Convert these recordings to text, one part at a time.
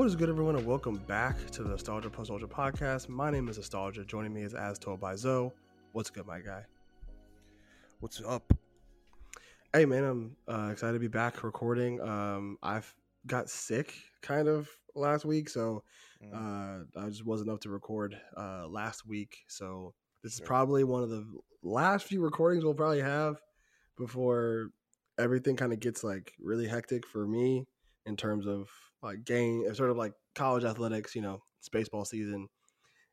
What is good, everyone, and welcome back to the Nostalgia Plus Ultra podcast. My name is Nostalgia. Joining me is As Told by Zoe. What's good, my guy? What's up? Hey, man, I'm uh, excited to be back recording. Um, I've got sick kind of last week, so Mm. uh, I just wasn't up to record uh, last week. So this is probably one of the last few recordings we'll probably have before everything kind of gets like really hectic for me in terms of like game, sort of like college athletics. You know, it's baseball season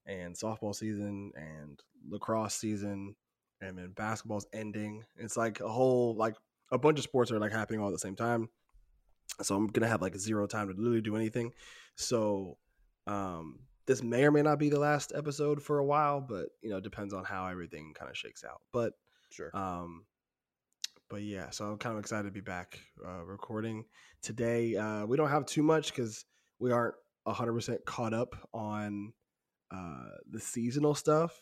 and softball season and lacrosse season, and then basketball's ending. It's like a whole like a bunch of sports are like happening all at the same time. So I'm gonna have like zero time to literally do anything. So um this may or may not be the last episode for a while, but you know, it depends on how everything kind of shakes out. But Sure. um but yeah, so I'm kind of excited to be back uh recording today. Uh we don't have too much cuz we aren't 100% caught up on uh the seasonal stuff.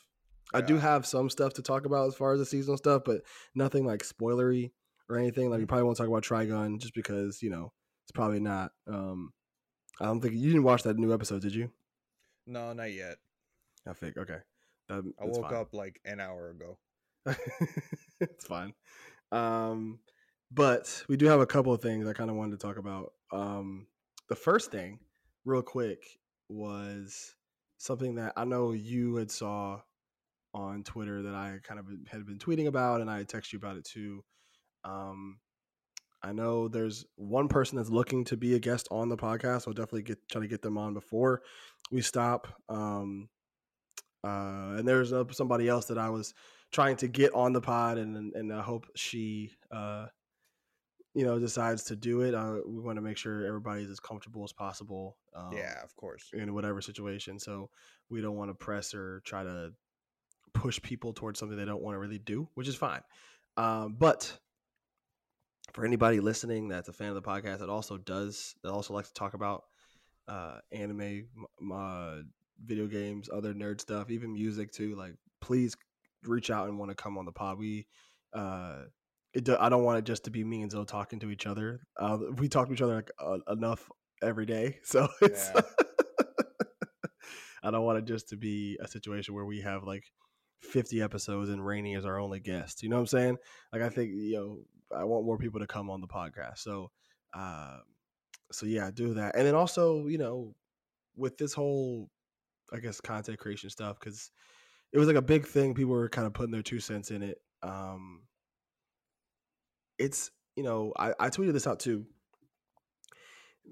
I do have some stuff to talk about as far as the seasonal stuff, but nothing like spoilery or anything. Like we Mhm. probably won't talk about Trigun just because, you know, it's probably not um I don't think you didn't watch that new episode, did you? no, not yet. I think okay. That, I woke fine. up like an hour ago. it's fine. Um, but we do have a couple of things I kind of wanted to talk about. Um, the first thing, real quick, was something that I know you had saw on Twitter that I kind of had been tweeting about, and I texted you about it too. Um, I know there's one person that's looking to be a guest on the podcast. I'll definitely get try to get them on before we stop. Um, uh, and there's uh, somebody else that I was trying to get on the pod, and and, I hope she, uh, you know, decides to do it. Uh, we want to make sure everybody's as comfortable as possible. Um, yeah, of course. in whatever situation. So we don't want to press or try to push people towards something they don't want to really do, which is fine. Um, but for anybody listening that's a fan of the podcast that also does that also likes to talk about uh, anime, m- uh, video games, other nerd stuff, even music too, like please reach out and want to come on the pod. We uh, it, I don't want it just to be me and Zoe talking to each other. Uh, we talk to each other like, uh, enough every day, so it's. Yeah. I don't want it just to be a situation where we have like 50 episodes and Rainy is our only guest. You know what I'm saying? Like I think you know I want more people to come on the podcast. So, um, so yeah, do that, and then also you know with this whole I guess content creation stuff because it was like a big thing. People were kind of putting their two cents in it. Um, it's you know I, I tweeted this out too.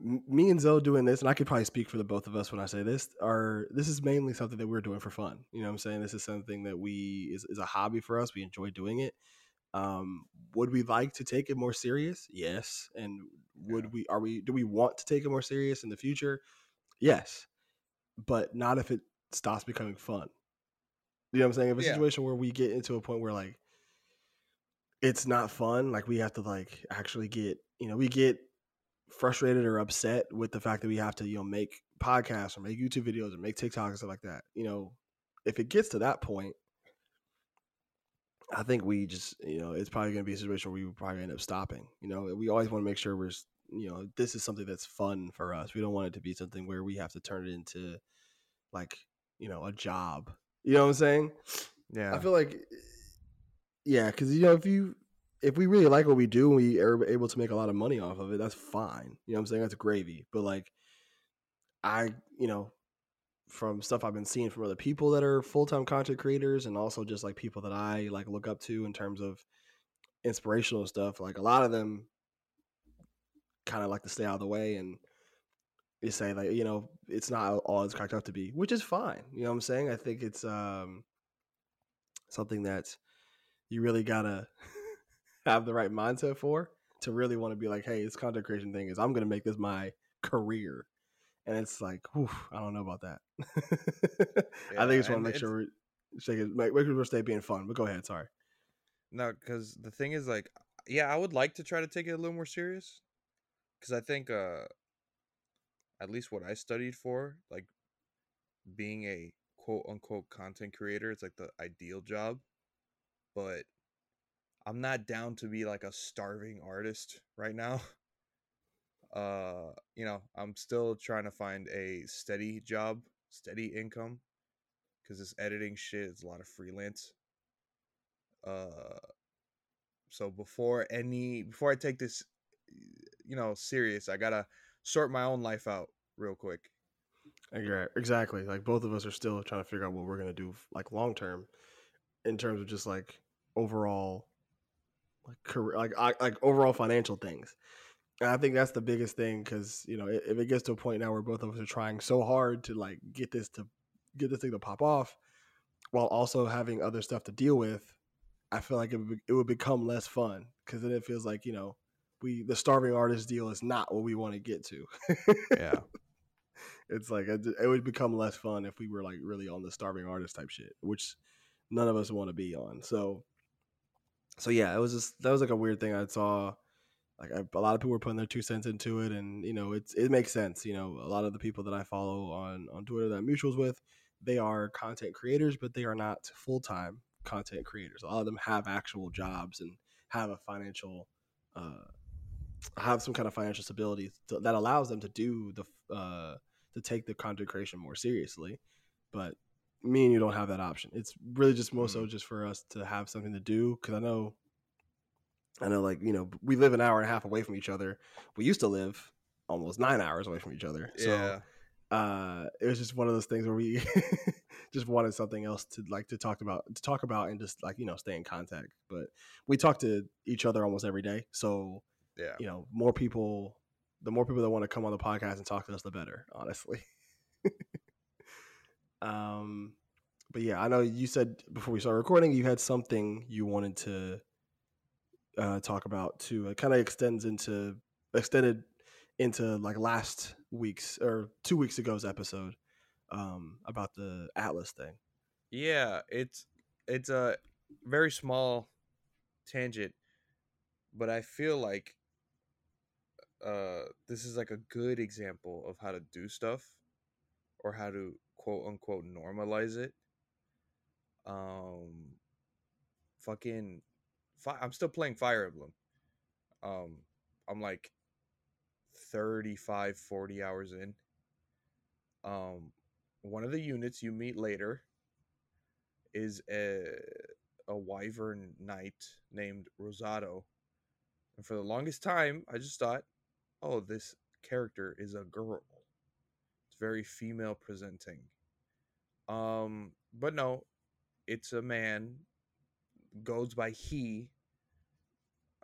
M- Me and Zoe doing this, and I could probably speak for the both of us when I say this. Are this is mainly something that we're doing for fun. You know what I'm saying? This is something that we is, is a hobby for us. We enjoy doing it. Um, would we like to take it more serious? Yes. And would Yeah. we are we do we want to take it more serious in the future? Yes. But not if it stops becoming fun. You know what I'm saying? If a Yeah. situation where we get into a point where like it's not fun, like we have to like actually get, you know, we get frustrated or upset with the fact that we have to, you know, make podcasts or make YouTube videos or make TikToks and stuff like that. You know, if it gets to that point, I think we just, you know, it's probably going to be a situation where we probably end up stopping. You know, we always want to make sure we're, you know, this is something that's fun for us. We don't want it to be something where we have to turn it into like, you know, a job. You know what I'm saying? Yeah. I feel like, yeah, because you know, if you if we really like what we do and we are able to make a lot of money off of it, that's fine. You know what I'm saying? That's gravy. But like, I, you know, from stuff I've been seeing from other people that are full time content creators and also just like people that I like look up to in terms of inspirational stuff, like a lot of them kind of like to stay out of the way and they say like you know it's not all it's cracked up to be which is fine you know what i'm saying? I think it's um something that you really gotta have the right mindset for to really want to be like hey this content creation thing is i'm gonna make this my career. And it's like whew, i don't know about that. I think Yeah, just want to make it's- sure we're make, make sure we're stay being fun but go ahead sorry. No, because the thing is, like, yeah, I would like to try to take it a little more serious. Because I think, uh, at least what I studied for, like, being a quote unquote content creator, it's like the ideal job. But I'm not down to be like a starving artist right now. uh, you know, I'm still trying to find a steady job, steady income, because this editing shit is a lot of freelance. Uh, so before any before I take this, you know, serious, I gotta sort my own life out real quick. Exactly. Like both of us are still trying to figure out what we're gonna do, like long term, in terms of just like overall, like career, like I, like overall financial things. And I think that's the biggest thing because you know if it gets to a point now where both of us are trying so hard to like get this to get this thing to pop off, while also having other stuff to deal with, I feel like it would, it would become less fun because then it feels like you know we the starving artist deal is not what we want to get to. Yeah. it's like it, would become less fun if we were like really on the starving artist type shit, which none of us want to be on. So, so yeah, it was just that was like a weird thing I saw. Like I, a lot of people were putting their two cents into it, and you know, it's it makes sense. You know, a lot of the people that I follow on on Twitter that I'm mutuals with, they are content creators, but they are not full time content creators. A lot of them have actual jobs and have a financial. Uh, have some kind of financial stability to, that allows them to do the uh, to take the content creation more seriously. But me and you don't have that option. It's really just more so just for us to have something to do because I know, I know, like you know, we live an hour and a half away from each other. We used to live almost nine hours away from each other. So yeah. uh, it was just one of those things where we just wanted something else to like to talk about to talk about and just like you know stay in contact. But we talk to each other almost every day, so Yeah. you know, more people, the more people that want to come on the podcast and talk to us, the better, honestly. um, but yeah, I know you said before we started recording, you had something you wanted to uh, talk about too. It kind of extends into extended into like last week's or two weeks ago's episode um, about the Atlus thing. Yeah, it's it's a very small tangent, but I feel like uh this is like a good example of how to do stuff or how to quote unquote normalize it. Um fucking fi- I'm still playing Fire Emblem. Um I'm like 35 40 hours in. Um one of the units you meet later is a a wyvern knight named Rosado. And for the longest time, I just thought, oh, this character is a girl. It's very female presenting. Um, but no, it's a man, goes by he.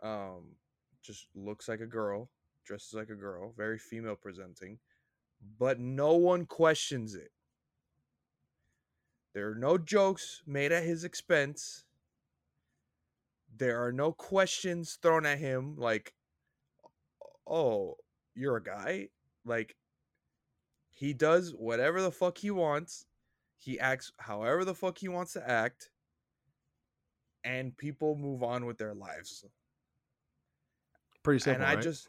Um, just looks like a girl, dresses like a girl, very female presenting, but no one questions it. There are no jokes made at his expense. There are no questions thrown at him like, oh, you're a guy? Like, he does whatever the fuck he wants. He acts however the fuck he wants to act. And people move on with their lives. Pretty simple, and I right? just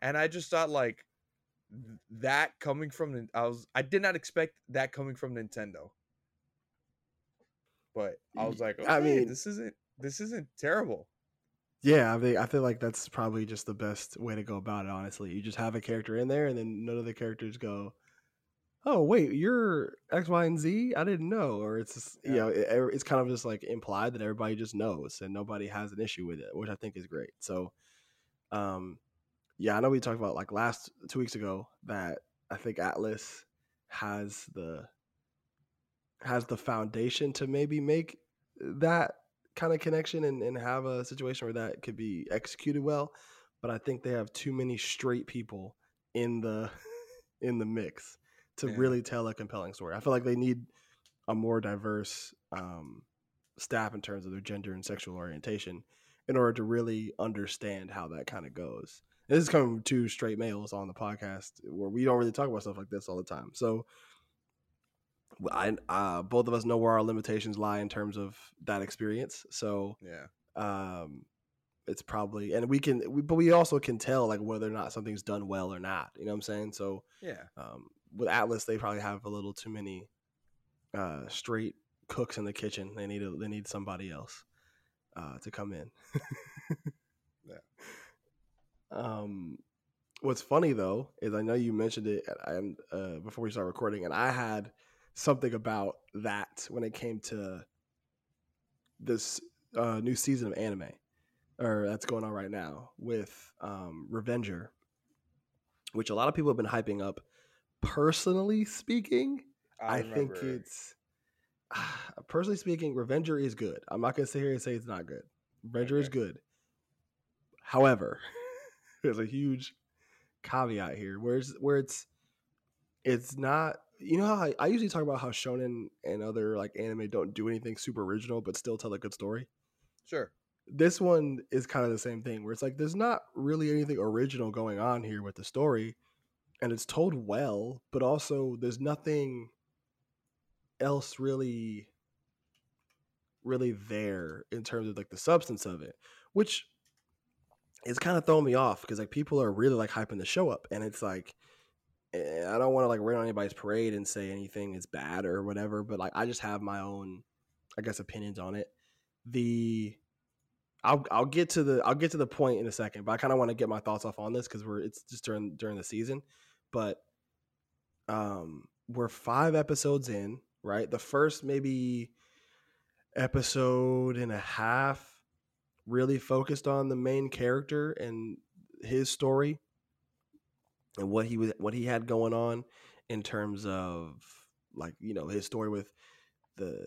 and I just thought like that coming from I was I did not expect that coming from Nintendo. But I was like, okay, I mean- this isn't this isn't terrible. Yeah, I think I feel like that's probably just the best way to go about it. Honestly, you just have a character in there, and then none of the characters go, "Oh, wait, you're X, Y, and Z." I didn't know, or it's just, you Yeah. know, it, it's kind of just like implied that everybody just knows, and nobody has an issue with it, which I think is great. So, um, yeah, I know we talked about like last two weeks ago that I think Atlus has the has the foundation to maybe make that kind of connection and, and have a situation where that could be executed well. But I think they have too many straight people in the in the mix to Yeah. really tell a compelling story. I feel like they need a more diverse um, staff in terms of their gender and sexual orientation in order to really understand how that kind of goes. And this is coming from two straight males on the podcast where we don't really talk about stuff like this all the time. So I, uh, both of us know where our limitations lie in terms of that experience. So Yeah. um, it's probably, and we can, we, but we also can tell like whether or not something's done well or not. You know what I'm saying? So Yeah. um, with Atlus, they probably have a little too many uh, straight cooks in the kitchen. They need a, they need somebody else uh, to come in. Yeah. Um, what's funny though is I know you mentioned it and uh, before we start recording, and I had something about that when it came to this uh, new season of anime, or that's going on right now with um, Revenger, which a lot of people have been hyping up. Personally speaking, I, I think it's personally speaking, Revenger is good. I'm not gonna sit here and say it's not good. Revenger okay. is good. However, there's a huge caveat here, where it's where it's it's not. You know how I, I usually talk about how shonen and other like anime don't do anything super original, but still tell a good story. Sure. This one is kind of the same thing, where it's like there's not really anything original going on here with the story, and it's told well, but also there's nothing else really really there in terms of like the substance of it which is kind of throwing me off because like people are really like hyping the show up and it's like i don't want to like rain on anybody's parade and say anything is bad or whatever but like i just have my own i guess opinions on it. The I'll I'll get to the I'll get to the point in a second, but I kind of want to get my thoughts off on this because we're it's just during during the season, but um we're five episodes in right? The first maybe episode and a half really focused on the main character and his story and what he was what he had going on in terms of like you know his story with the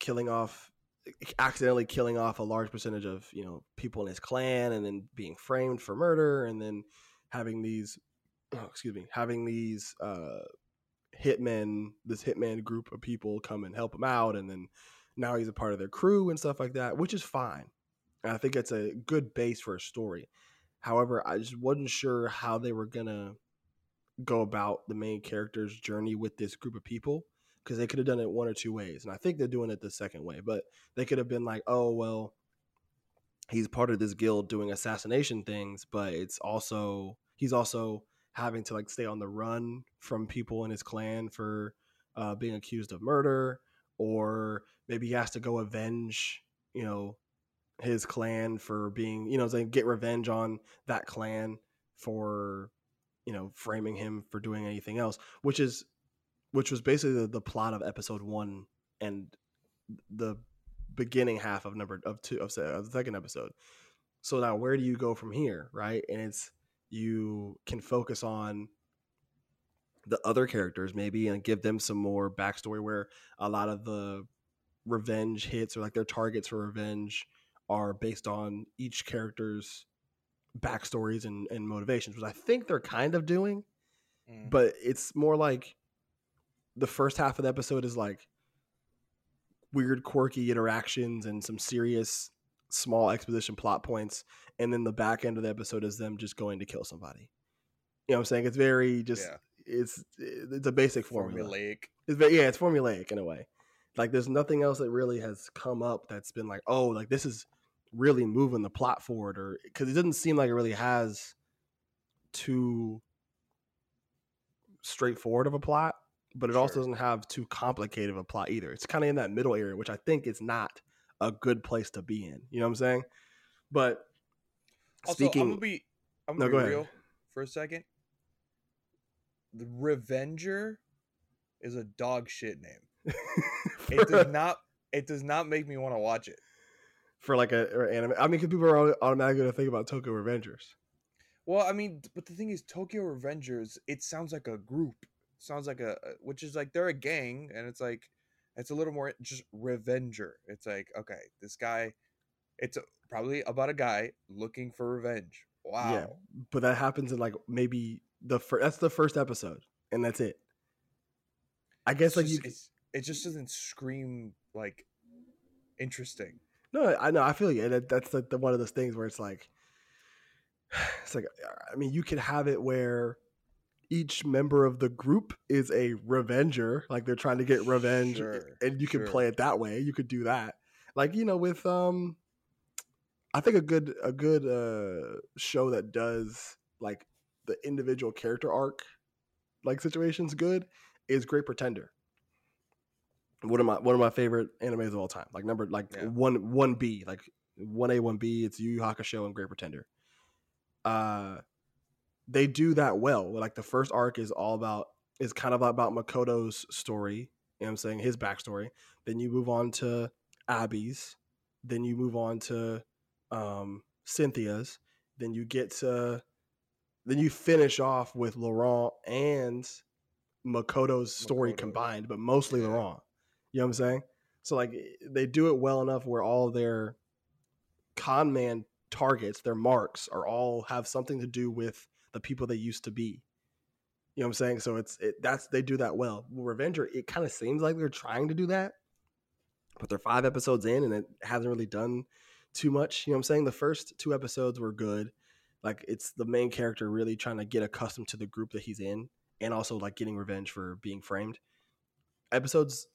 killing off accidentally killing off a large percentage of you know people in his clan and then being framed for murder and then having these oh, excuse me having these uh hitmen, this hitman group of people come and help him out, and then now he's a part of their crew and stuff like that, which is fine. And I think it's a good base for a story. However, I just wasn't sure how they were gonna go about the main character's journey with this group of people because they could have done it one or two ways, and I think they're doing it the second way. But they could have been like, "Oh well, he's part of this guild doing assassination things, but it's also he's also having to like stay on the run from people in his clan for uh, being accused of murder, or maybe he has to go avenge, you know, his clan for being, you know, like get revenge on that clan for, you know, framing him for doing anything else, which is, which was basically the, the plot of episode one and the beginning half of number of two of, of the second episode. So now where do you go from here, right? And it's you can focus on the other characters maybe and give them some more backstory where a lot of the revenge hits or like their targets for revenge are based on each character's backstories and, and motivations, which I think they're kind of doing. Mm. But it's more like the first half of the episode is like weird, quirky interactions and some serious small exposition plot points, and then the back end of the episode is them just going to kill somebody. You know what I'm saying? It's very just yeah. it's it's a basic formula. Formulaic. It's very, yeah, it's formulaic in a way. Like there's nothing else that really has come up that's been like, oh, like this is really moving the plot forward, or because it doesn't seem like it really has too straightforward of a plot, but it sure. also doesn't have too complicated of a plot either. It's kind of in that middle area, which I think is not a good place to be in. You know what I'm saying? But also, speaking, I'm gonna be, I'm gonna no, be real ahead. for a second. The Revenger is a dog shit name. it does not. It does not make me want to watch it. For like a or anime, I mean, because people are automatically gonna think about Tokyo Revengers. Well, I mean, but the thing is, Tokyo Revengers. It sounds like a group. sounds like a, which is like they're a gang, and it's like it's a little more just revenger. It's like, okay, this guy, it's probably about a guy looking for revenge. Wow. Yeah, but that happens in like maybe the first. That's the first episode, and that's it. I guess it's like just, you. it just doesn't scream like interesting. No, I know. I feel you. That, that's the, the one of those things where it's like, it's like, I mean, you could have it where each member of the group is a revenger like they're trying to get revenge sure, and you can sure. play it that way you could do that like you know with um i think a good a good uh show that does like the individual character arc like situations good is great pretender one of my one of my favorite animes of all time like number like yeah. one one b like one a one b it's yu yu hakusho and great pretender uh they do that well. Like the first arc is all about is kind of about Makoto's story. You know what I'm saying? His backstory. Then you move on to Abby's. Then you move on to um, Cynthia's. Then you get to then you finish off with Laurent and Makoto's story Makoto. combined, but mostly Yeah. Laurent. You know what I'm saying? So like eh, they do it well enough where all their con man targets, their marks, are all have something to do with the people they used to be. You know what I'm saying? So it's it, that's they do that well. Revenger, it kind of seems like they're trying to do that, but they're five episodes in and it hasn't really done too much. You know what I'm saying? The first two episodes were good. Like it's the main character really trying to get accustomed to the group that he's in and also like getting revenge for being framed. Episodes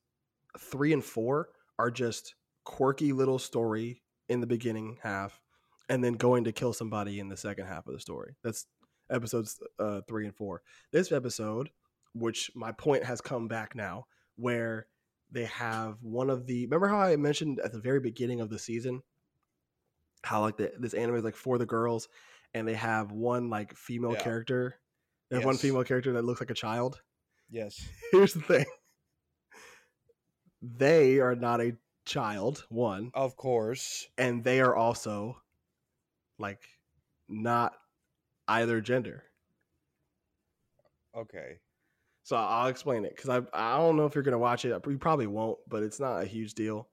three and four are just quirky little story in the beginning half and then going to kill somebody in the second half of the story. That's episodes uh, three and four. This episode, which my point has come back now, where they have one of the. Remember how I mentioned at the very beginning of the season how like the, this anime is like for the girls, and they have one like female Yeah. character. They have one female character that looks like a child. Yes. Here's the thing: they are not a child. One, Of course. and they are also like not either gender. Okay. So I'll explain it because I I don't know if you're gonna watch it. You probably won't, but it's not a huge deal.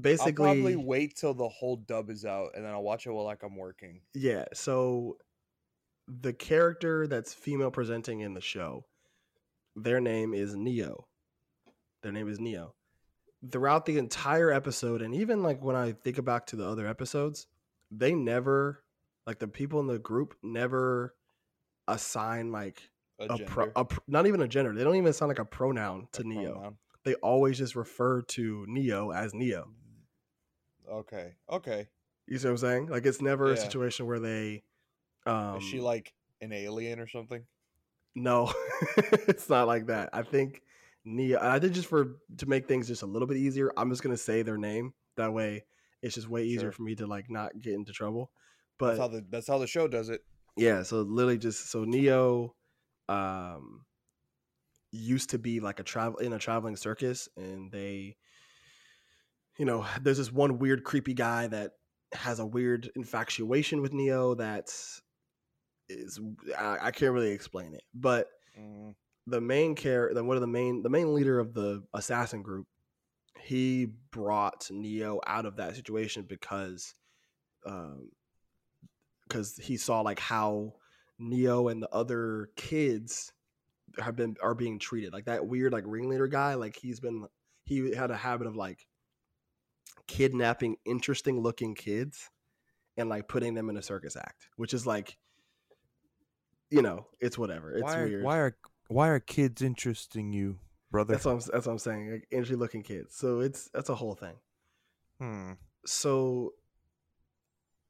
Basically, I'll probably wait till the whole dub is out and then I'll watch it while like I'm working. yeah. So the character that's female presenting in the show, their name is Neo. Their name is Neo. Throughout the entire episode, and even like when I think back to the other episodes, they never like the people in the group never assign like A, a, pro, a pr- not even a gender. They don't even sound like a pronoun to a Neo. pronoun. They always just refer to Neo as Neo. Okay. Okay. You see what I'm saying? Like it's never a situation where they um Is she like an alien or something? No, it's not like that. I think Neo. I think just for to make things just a little bit easier, I'm just gonna say their name. That way, it's just way easier Sure. for me to like not get into trouble. That's how But the that's how the show does it. yeah, so literally just so Neo, um, used to be like a travel in a traveling circus, and they, you know, there's this one weird creepy guy that has a weird infatuation with Neo that is I, I can't really explain it, but Mm, the main care then one of the main the main leader of the assassin group he brought neo out of that situation because um because he saw like how neo and the other kids have been are being treated. Like that weird like ringleader guy like he's been he had a habit of like kidnapping interesting looking kids and like putting them in a circus act which is like you know it's whatever. It's why, weird. why are why are kids interesting you, brother? That's what I'm, that's what I'm saying. Like interesting looking kids. So it's that's a whole thing. hmm. So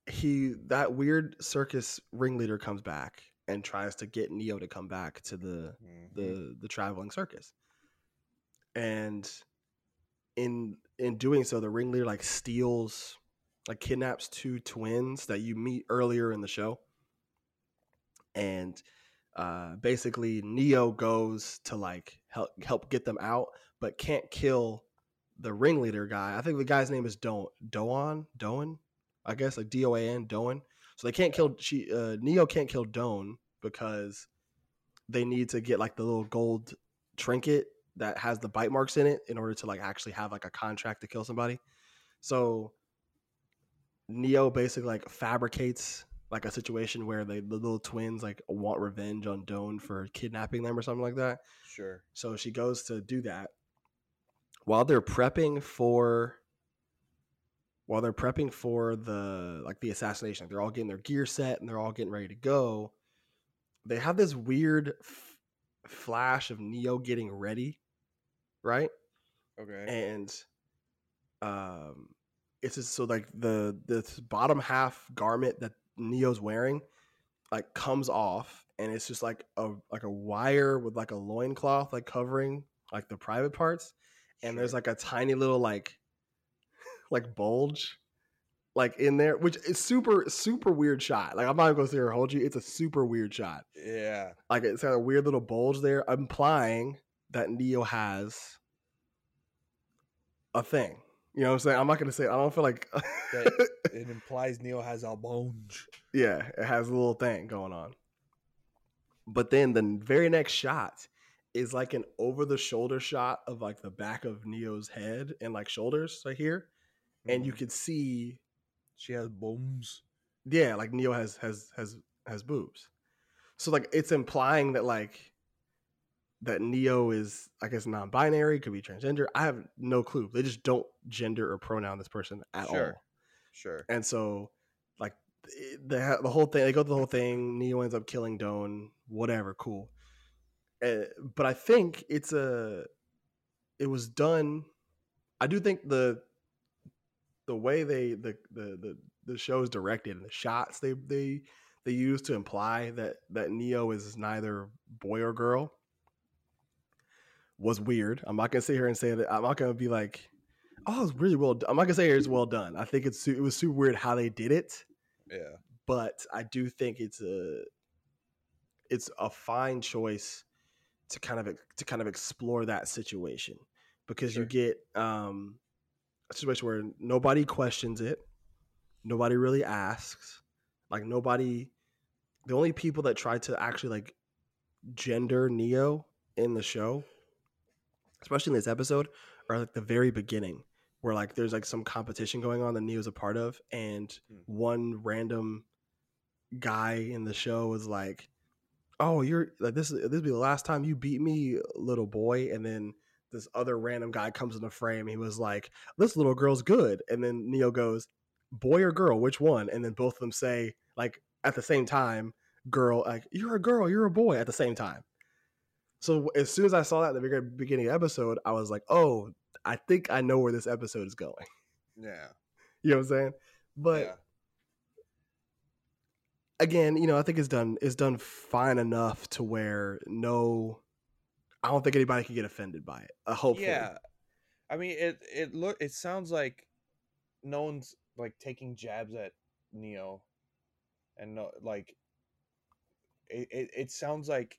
he that weird circus ringleader comes back and tries to get Neo to come back to the mhm. the the traveling circus. And in in doing so, the ringleader like steals like kidnaps two twins that you meet earlier in the show. And uh basically Neo goes to like help help get them out, but can't kill the ringleader guy. I think the guy's name is Don Doan Doan, I guess like D O A N Doan. So they can't kill she uh Neo can't kill Doan because they need to get like the little gold trinket that has the bite marks in it in order to like actually have like a contract to kill somebody. So Neo basically like fabricates like a situation where they, the little twins like want revenge on Doan for kidnapping them or something like that. Sure. So she goes to do that while they're prepping for while they're prepping for the like the assassination. They're all getting their gear set and they're all getting ready to go. They have this weird f- flash of Neo getting ready, right? Okay. and um it's just so like the this bottom half garment that neo's wearing like comes off and it's just like a like a wire with like a loincloth like covering like the private parts and there's like a tiny little like like bulge like in there, which is super super weird shot. Like I'm not gonna sit here and hold you. It's a super weird shot. Yeah. Like it's got a weird little bulge there, implying that Neo has a thing. You know what I'm saying? I'm not gonna say. I don't feel like. That it implies Neo has a bunch. yeah, it has a little thing going on. But then the very next shot is like an over the shoulder shot of like the back of Neo's head and like shoulders right here, and you Mhm. can see She has booms. yeah, like Neo has has has has boobs. So like it's implying that like that Neo is I guess non-binary, could be transgender. I have no clue. They just don't gender or pronoun this person at Sure. all. Sure. And so like the the whole thing, they go through the whole thing. Neo ends up killing Doan. Whatever, cool. Uh, but I think it's a. It was done. I do think the the way they the the the, the show is directed and the shots they they they use to imply that that Neo is neither boy or girl was weird. I'm not gonna sit here and say that. I'm not gonna be like, oh, it's really well. Done. I'm not gonna say it's well done. I think it's it was super weird how they did it, Yeah. but I do think it's a it's a fine choice to kind of to kind of explore that situation because Sure. you get um a situation where nobody questions it, nobody really asks, like nobody. The only people that try to actually like gender Neo in the show, especially in this episode, are like the very beginning where like there's like some competition going on that Neo's a part of, and Hmm. one random guy in the show is like, "Oh, you're like this. This will be the last time you beat me, little boy." And then this other random guy comes in the frame. He was like, "This little girl's good," and then Neo goes, "Boy or girl? Which one?" And then both of them say like at the same time, "Girl, like you're a girl, you're a boy," at the same time. So as soon as I saw that at the very beginning of the episode, I was like, "Oh, I think I know where this episode is going." Yeah. You know what I'm saying? But yeah. again, you know, I think it's done it's done fine enough to where no, I don't think anybody can get offended by it. Uh, hopefully, Yeah. I mean, it it look it sounds like no one's like taking jabs at Neo, and no like it it, it sounds like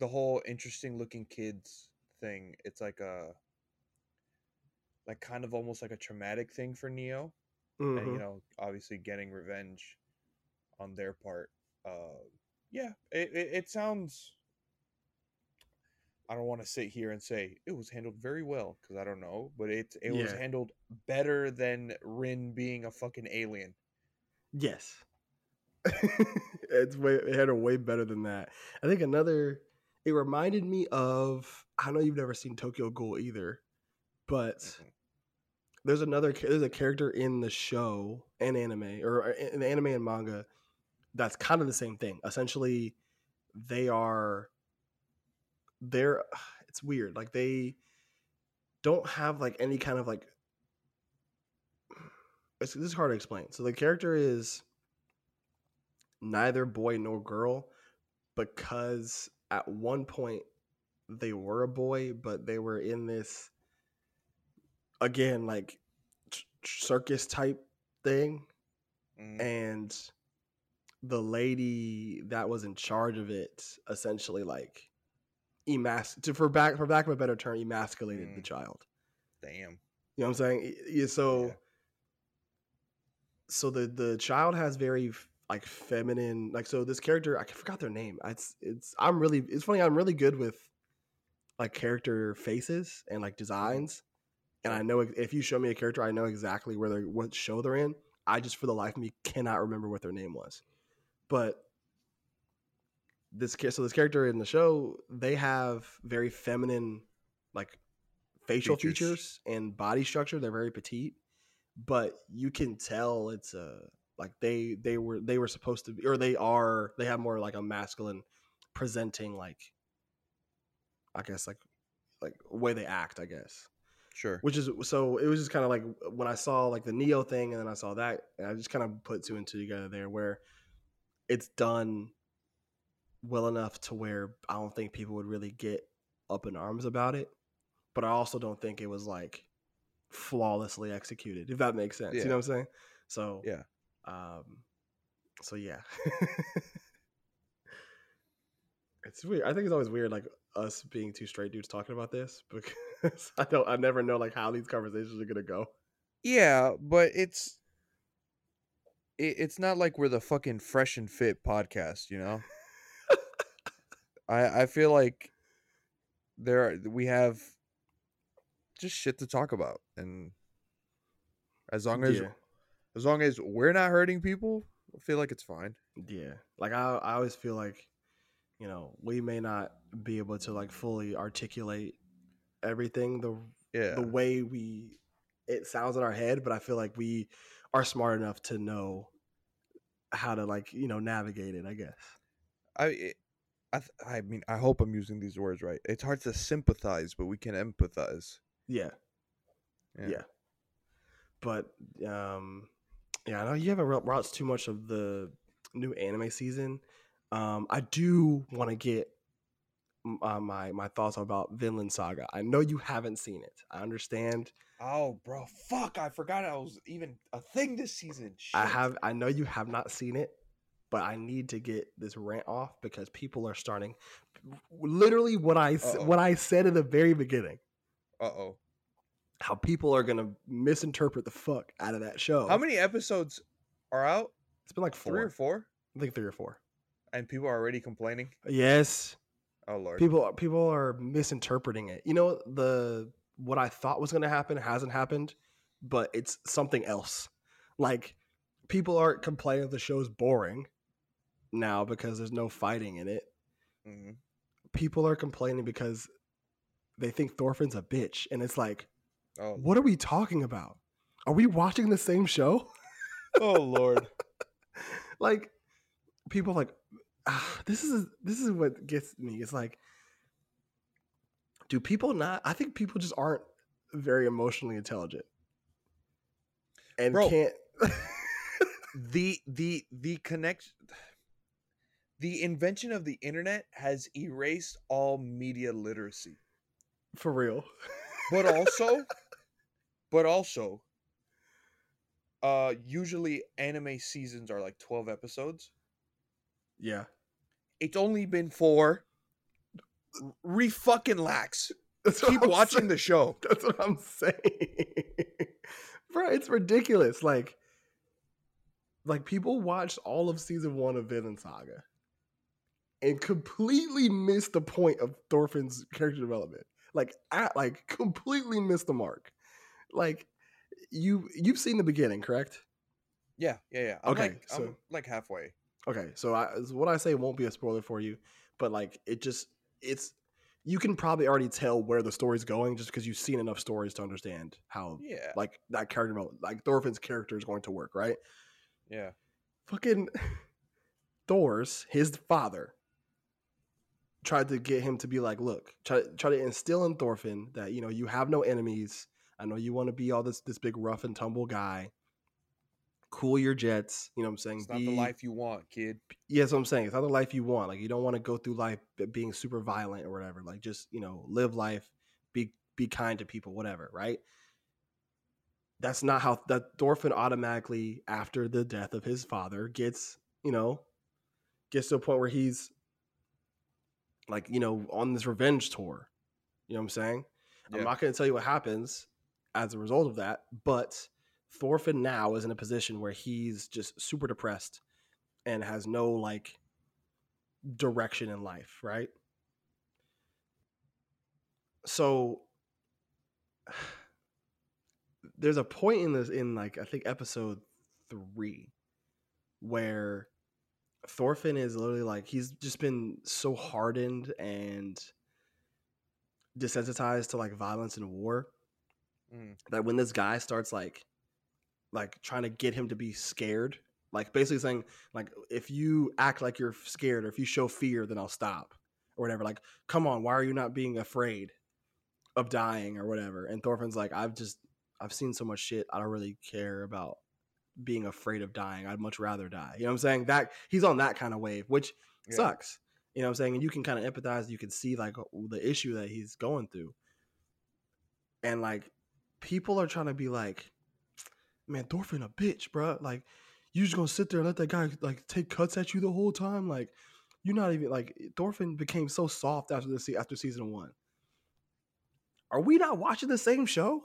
the whole interesting looking kids thing. It's like a like kind of almost like a traumatic thing for Neo, and Mhm. you know, obviously getting revenge on their part. Uh, yeah, it, it it sounds. I don't want to sit here and say it was handled very well because I don't know, but it it was handled better than Rin being a fucking alien. yes, it's way it had a way better than that. I think another. It reminded me of. I know you've never seen Tokyo Ghoul either, but there's another there's a character in the show and anime or uh, in the anime and manga that's kind of the same thing essentially they are they're it's weird like they don't have like any kind of like it's, this is hard to explain so the character is neither boy nor girl because at one point they were a boy but they were in this again like circus type thing Mhm. and the lady that was in charge of it essentially like emas to for back for back of a better term emasculated the Mm. child Damn. you know what i'm saying so Yeah. so the the child has very like feminine like so this character i forgot their name. It's it's i'm really it's funny i'm really good with like character faces and like mm-hmm. designs. And i know if you show me a character i know exactly where they're what show they're in. I just for the life of me cannot remember what their name was. But this so this character in the show they have very feminine like facial Features. features and body structure. They're very petite. But you can tell it's a like they they were they were supposed to be or they are they have more like a masculine presenting like i guess like like way they act i guess Sure. which is so it was just kind of like when i saw like the neo thing and then i saw that and i just kind of put two and two together there where it's done well enough to where i don't think people would really get up in arms about it but i also don't think it was like flawlessly executed if that makes sense you know what i'm saying So Yeah. Um. So yeah. it's weird. I think it's always weird, like us being two straight dudes talking about this because I don't. I never know like how these conversations are gonna go. Yeah, but it's it, it's not like we're the fucking fresh and fit podcast, you know. I I feel like there are, we have just shit to talk about, and as long as yeah. As long as we're not hurting people, I feel like it's fine. Yeah. Like I, I always feel like, you know, we may not be able to like fully articulate everything the Yeah, the way we it sounds in our head, but I feel like we are smart enough to know how to like you know navigate it. I guess. I it, I th- I mean I hope I'm using these words right. It's hard to sympathize, but we can empathize. Yeah. Yeah. Yeah. But um, yeah, I know you haven't watched too much of the new anime season. Um, I do want to get uh, my my thoughts about Vinland Saga. I know you haven't seen it. I understand. Oh, bro, fuck! I forgot I was even a thing this season. I have. I know you have not seen it, but I need to get this rant off because people are starting. Literally, what I Uh-oh. what I said in the very beginning. Uh oh. How people are gonna misinterpret the fuck out of that show. How many episodes are out? It's been like four. Three or four? I think three or four. And people are already complaining. Yes, Oh lord. people people are misinterpreting it. You know the what I thought was to happen hasn't happened, but it's something else. Like people aren't complaining the show's boring now because there's no fighting in it. Mhm. People are complaining because they think Thorfinn's a bitch, and it's like, Oh. what are we talking about? Are we watching the same show? oh lord. like people like ah, this is this is what gets me it's like do people not i think people just aren't very emotionally intelligent and Bro. can't the the the connection the invention of the internet has erased all media literacy for real but also but also uh usually anime seasons are like 12 episodes. Yeah. It's only been four. Re fucking lax keep watching saying. the show. That's what i'm saying. Bro it's ridiculous. Like like people watched all of season one of Vinland Saga and completely missed the point of Thorfinn's character development. Like, at, like completely missed the mark. Like, you you've seen the beginning, correct? yeah yeah yeah i'm Okay, like so- i'm like halfway Okay, so I, what I say won't be a spoiler for you, but like it just it's you can probably already tell where the story's going just because you've seen enough stories to understand how yeah like that character like Thorfinn's character is going to work, right? yeah fucking Thors his father tried to get him to be like, look, try try to instill in Thorfinn that you know you have no enemies. I know you want to be all this this big rough and tumble guy. Cool your jets, you know what I'm saying? it's not the life you want kid Yeah, that's what I'm saying. It's not the life you want. Like you don't want to go through life being super violent or whatever. Like just you know live life, be be kind to people, whatever. Right? That's not how that Thorfinn automatically after the death of his father gets you know gets to a point where he's like you know on this revenge tour. You know what I'm saying? I'm not going to tell you what happens as a result of that, but Thorfinn now is in a position where he's just super depressed and has no like direction in life, right? So there's a point in this in like I think episode 3 where Thorfinn is literally like he's just been so hardened and desensitized to like violence and war Mm. that when this guy starts like like trying to get him to be scared like basically saying like if you act like you're scared or if you show fear then i'll stop or whatever like come on why are you not being afraid of dying or whatever and thorfinn's like i've just i've seen so much shit i don't really care about being afraid of dying i'd much rather die you know what i'm saying that he's on that kind of wave which Yeah. sucks you know what i'm saying and you can kind of empathize you can see like uh, the issue that he's going through and like people are trying to be like man, Thorfinn a bitch, bro. Like, you just gonna sit there and let that guy like take cuts at you the whole time? Like, you're not even like Thorfinn became so soft after the after season one. Are we not watching the same show?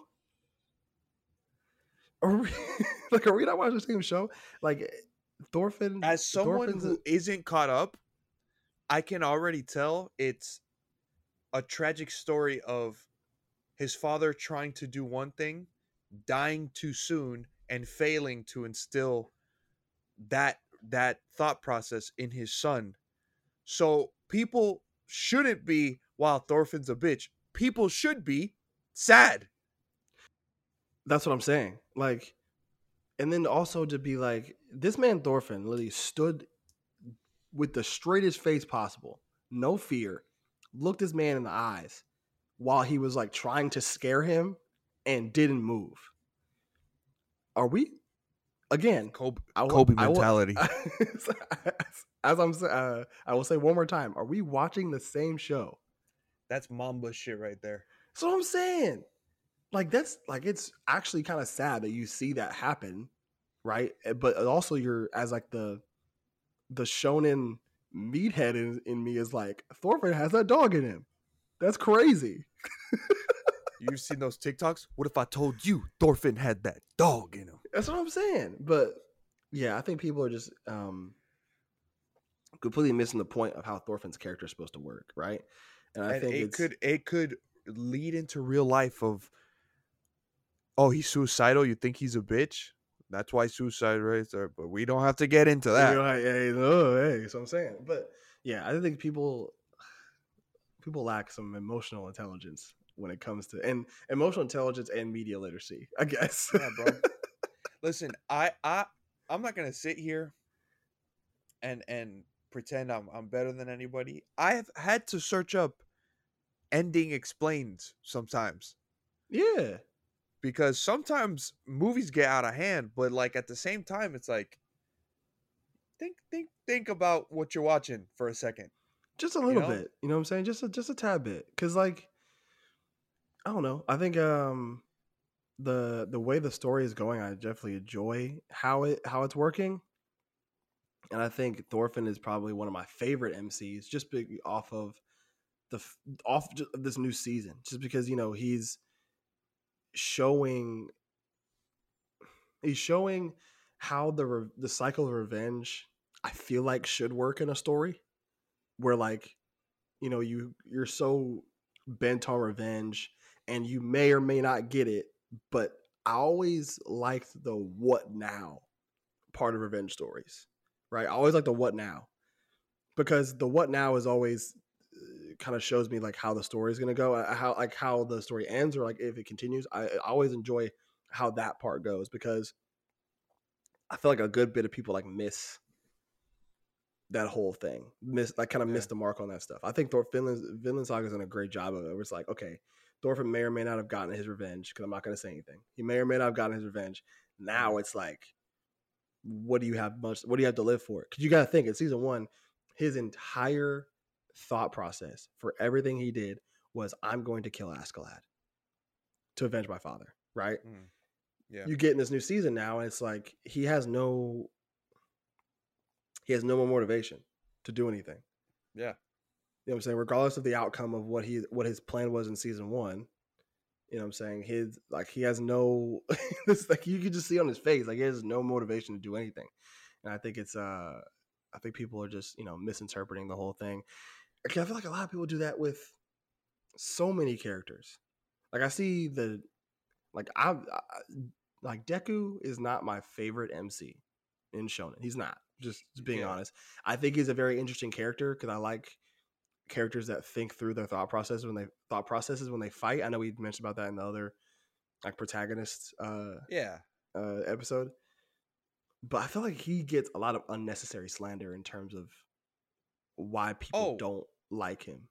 Are we like are we not watching the same show? Like Thorfinn As someone Thorfinn's who isn't caught up, I can already tell it's a tragic story of his father trying to do one thing, dying too soon, and failing to instill that that thought process in his son. So people shouldn't be, while Thorfinn's a bitch, people should be sad. That's what I'm saying. Like, and then also to be like, this man Thorfinn literally stood with the straightest face possible, no fear, looked this man in the eyes while he was like trying to scare him and didn't move. Are we again? Kobe, I will- Kobe I will- mentality. as I'm, sa- uh, I will say one more time: Are we watching the same show? That's Mamba shit right there. So I'm saying, like that's like it's actually kind of sad that you see that happen, right? Eh, But also, you're as like the the shonen meathead in, in me is like Thorfinn has that dog in him. That's crazy. You've seen those TikToks? What if I told you Thorfinn had that dog in him? That's what I'm saying. But yeah, I think people are just um completely missing the point of how Thorfinn's character is supposed to work, right? And I and think it could it could lead into real life of oh he's suicidal you think he's a bitch that's why suicide rates are but we don't have to get into that You're like, hey, no, hey, that's what I'm saying. But yeah, I think people people lack some emotional intelligence when it comes to and emotional intelligence and media literacy, I guess. Yeah, bro. listen i i i'm not gonna sit here and and pretend i'm i'm better than anybody i've had to search up ending explained sometimes yeah. Because sometimes movies get out of hand but like at the same time it's like think think think about what you're watching for a second Just a little know? bit. You know what I'm saying? Just a just a tad bit. Cause like I don't know. I think um the the way the story is going, I definitely enjoy how it how it's working. And I think Thorfinn is probably one of my favorite MCs, just big off of the off of this new season, just because you know he's showing he's showing how the re- the cycle of revenge I feel like should work in a story, where like you know you you're so bent on revenge and you may or may not get it, but I always liked the what now part of revenge stories, right? I always like the what now because the what now is always kind of shows me like how the story is going to go, uh, how like how the story ends or like if it continues. I, I always enjoy how that part goes because I feel like a good bit of people like miss that whole thing, miss like kind of miss Yeah. the mark on that stuff. I think Thor Finland's Vinland Saga's done a great job of it. Where it's like, okay, Thorfinn may or may not have gotten his revenge because I'm not going to say anything. He may or may not have gotten his revenge. Now it's like, what do you have much? What do you have to live for? Because you got to think in season one, his entire thought process for everything he did was, I'm going to kill Askeladd to avenge my father. Right? Mm. Yeah. You get in this new season now, and it's like he has no, he has no more motivation to do anything. yeah. You know what I'm saying? Regardless of the outcome of what he what his plan was in season one, you know what I'm saying? His like he has no this like you can just see on his face, like he has no motivation to do anything. And I think it's uh I think people are just, you know, misinterpreting the whole thing. I feel like a lot of people do that with so many characters. Like I see the like I, I like Deku is not my favorite MC in Shonen. He's not. Just, just being Yeah. honest. I think he's a very interesting character because I like characters that think through their thought process when they thought processes when they fight. I know we mentioned about that in the other like protagonist uh, Yeah. uh episode, but I feel like he gets a lot of unnecessary slander in terms of why people Oh. don't like him.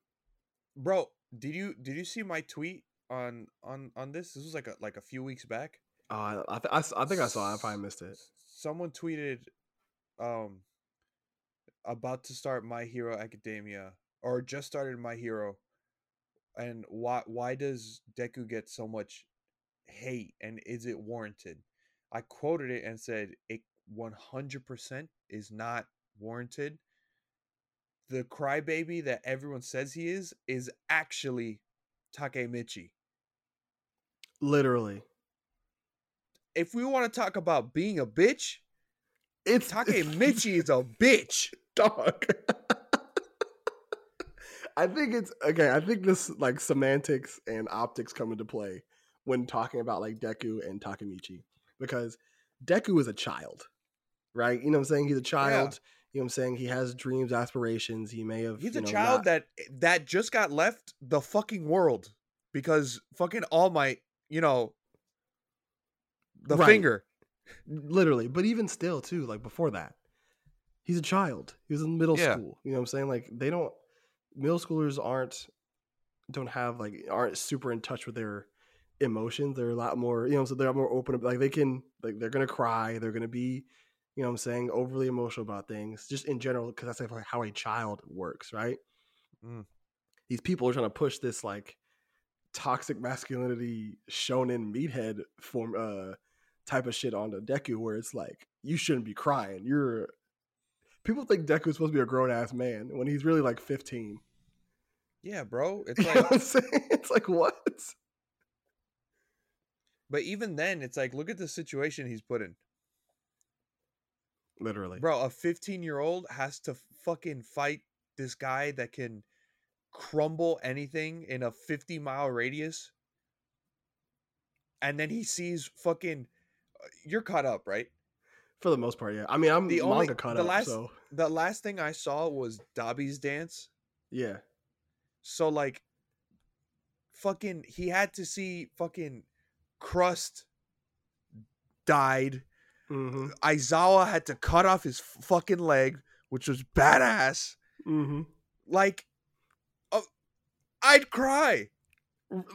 Bro, did you did you see my tweet on on on this? This was like a like a few weeks back. Uh, I, th- I, I think I saw. it. I probably missed it. Someone tweeted um about to start My Hero Academia or just started My Hero and why why does Deku get so much hate and is it warranted? I quoted it and said it 100% is not warranted. The crybaby that everyone says he is is actually Takemichi. Literally. If we want to talk about being a bitch, It's Takemichi is a bitch. dog. I think it's okay. I think this like semantics and optics come into play when talking about like Deku and Takemichi because Deku is a child, right? You know what I'm saying? He's a child. You know what I'm saying? He has dreams, aspirations. He may have. He's a know, child not- that eh, that just got left the fucking world because fucking All Might, you know, the Right. finger. literally but even still too like before that he's a child he was in middle Yeah. school you know what i'm saying like they don't middle schoolers aren't don't have like aren't super in touch with their emotions they're a lot more you know so they're more open like they can like they're gonna cry they're gonna be you know what i'm saying overly emotional about things just in general because that's like how a child works right Mm. these people are trying to push this like toxic masculinity shonen meathead form uh type of shit onto Deku where it's like you shouldn't be crying. You're people think Deku's supposed to be a grown ass man when he's really like 15. Yeah, bro. It's You know like what I'm saying? It's like what? but even then it's like look at the situation he's put in. Literally. Bro, a 15-year-old has to fucking fight this guy that can crumble anything in a 50-mile radius. And then he sees fucking uh, you're caught up, right? For the most part, yeah. I mean, I'm The the only- caught the up, last- so The last thing I saw was Dabi's dance. yeah. So like fucking he had to see fucking Crust died. Mm-hmm. Aizawa had to cut off his fucking leg, which was badass. Mm-hmm. Like uh, I'd cry.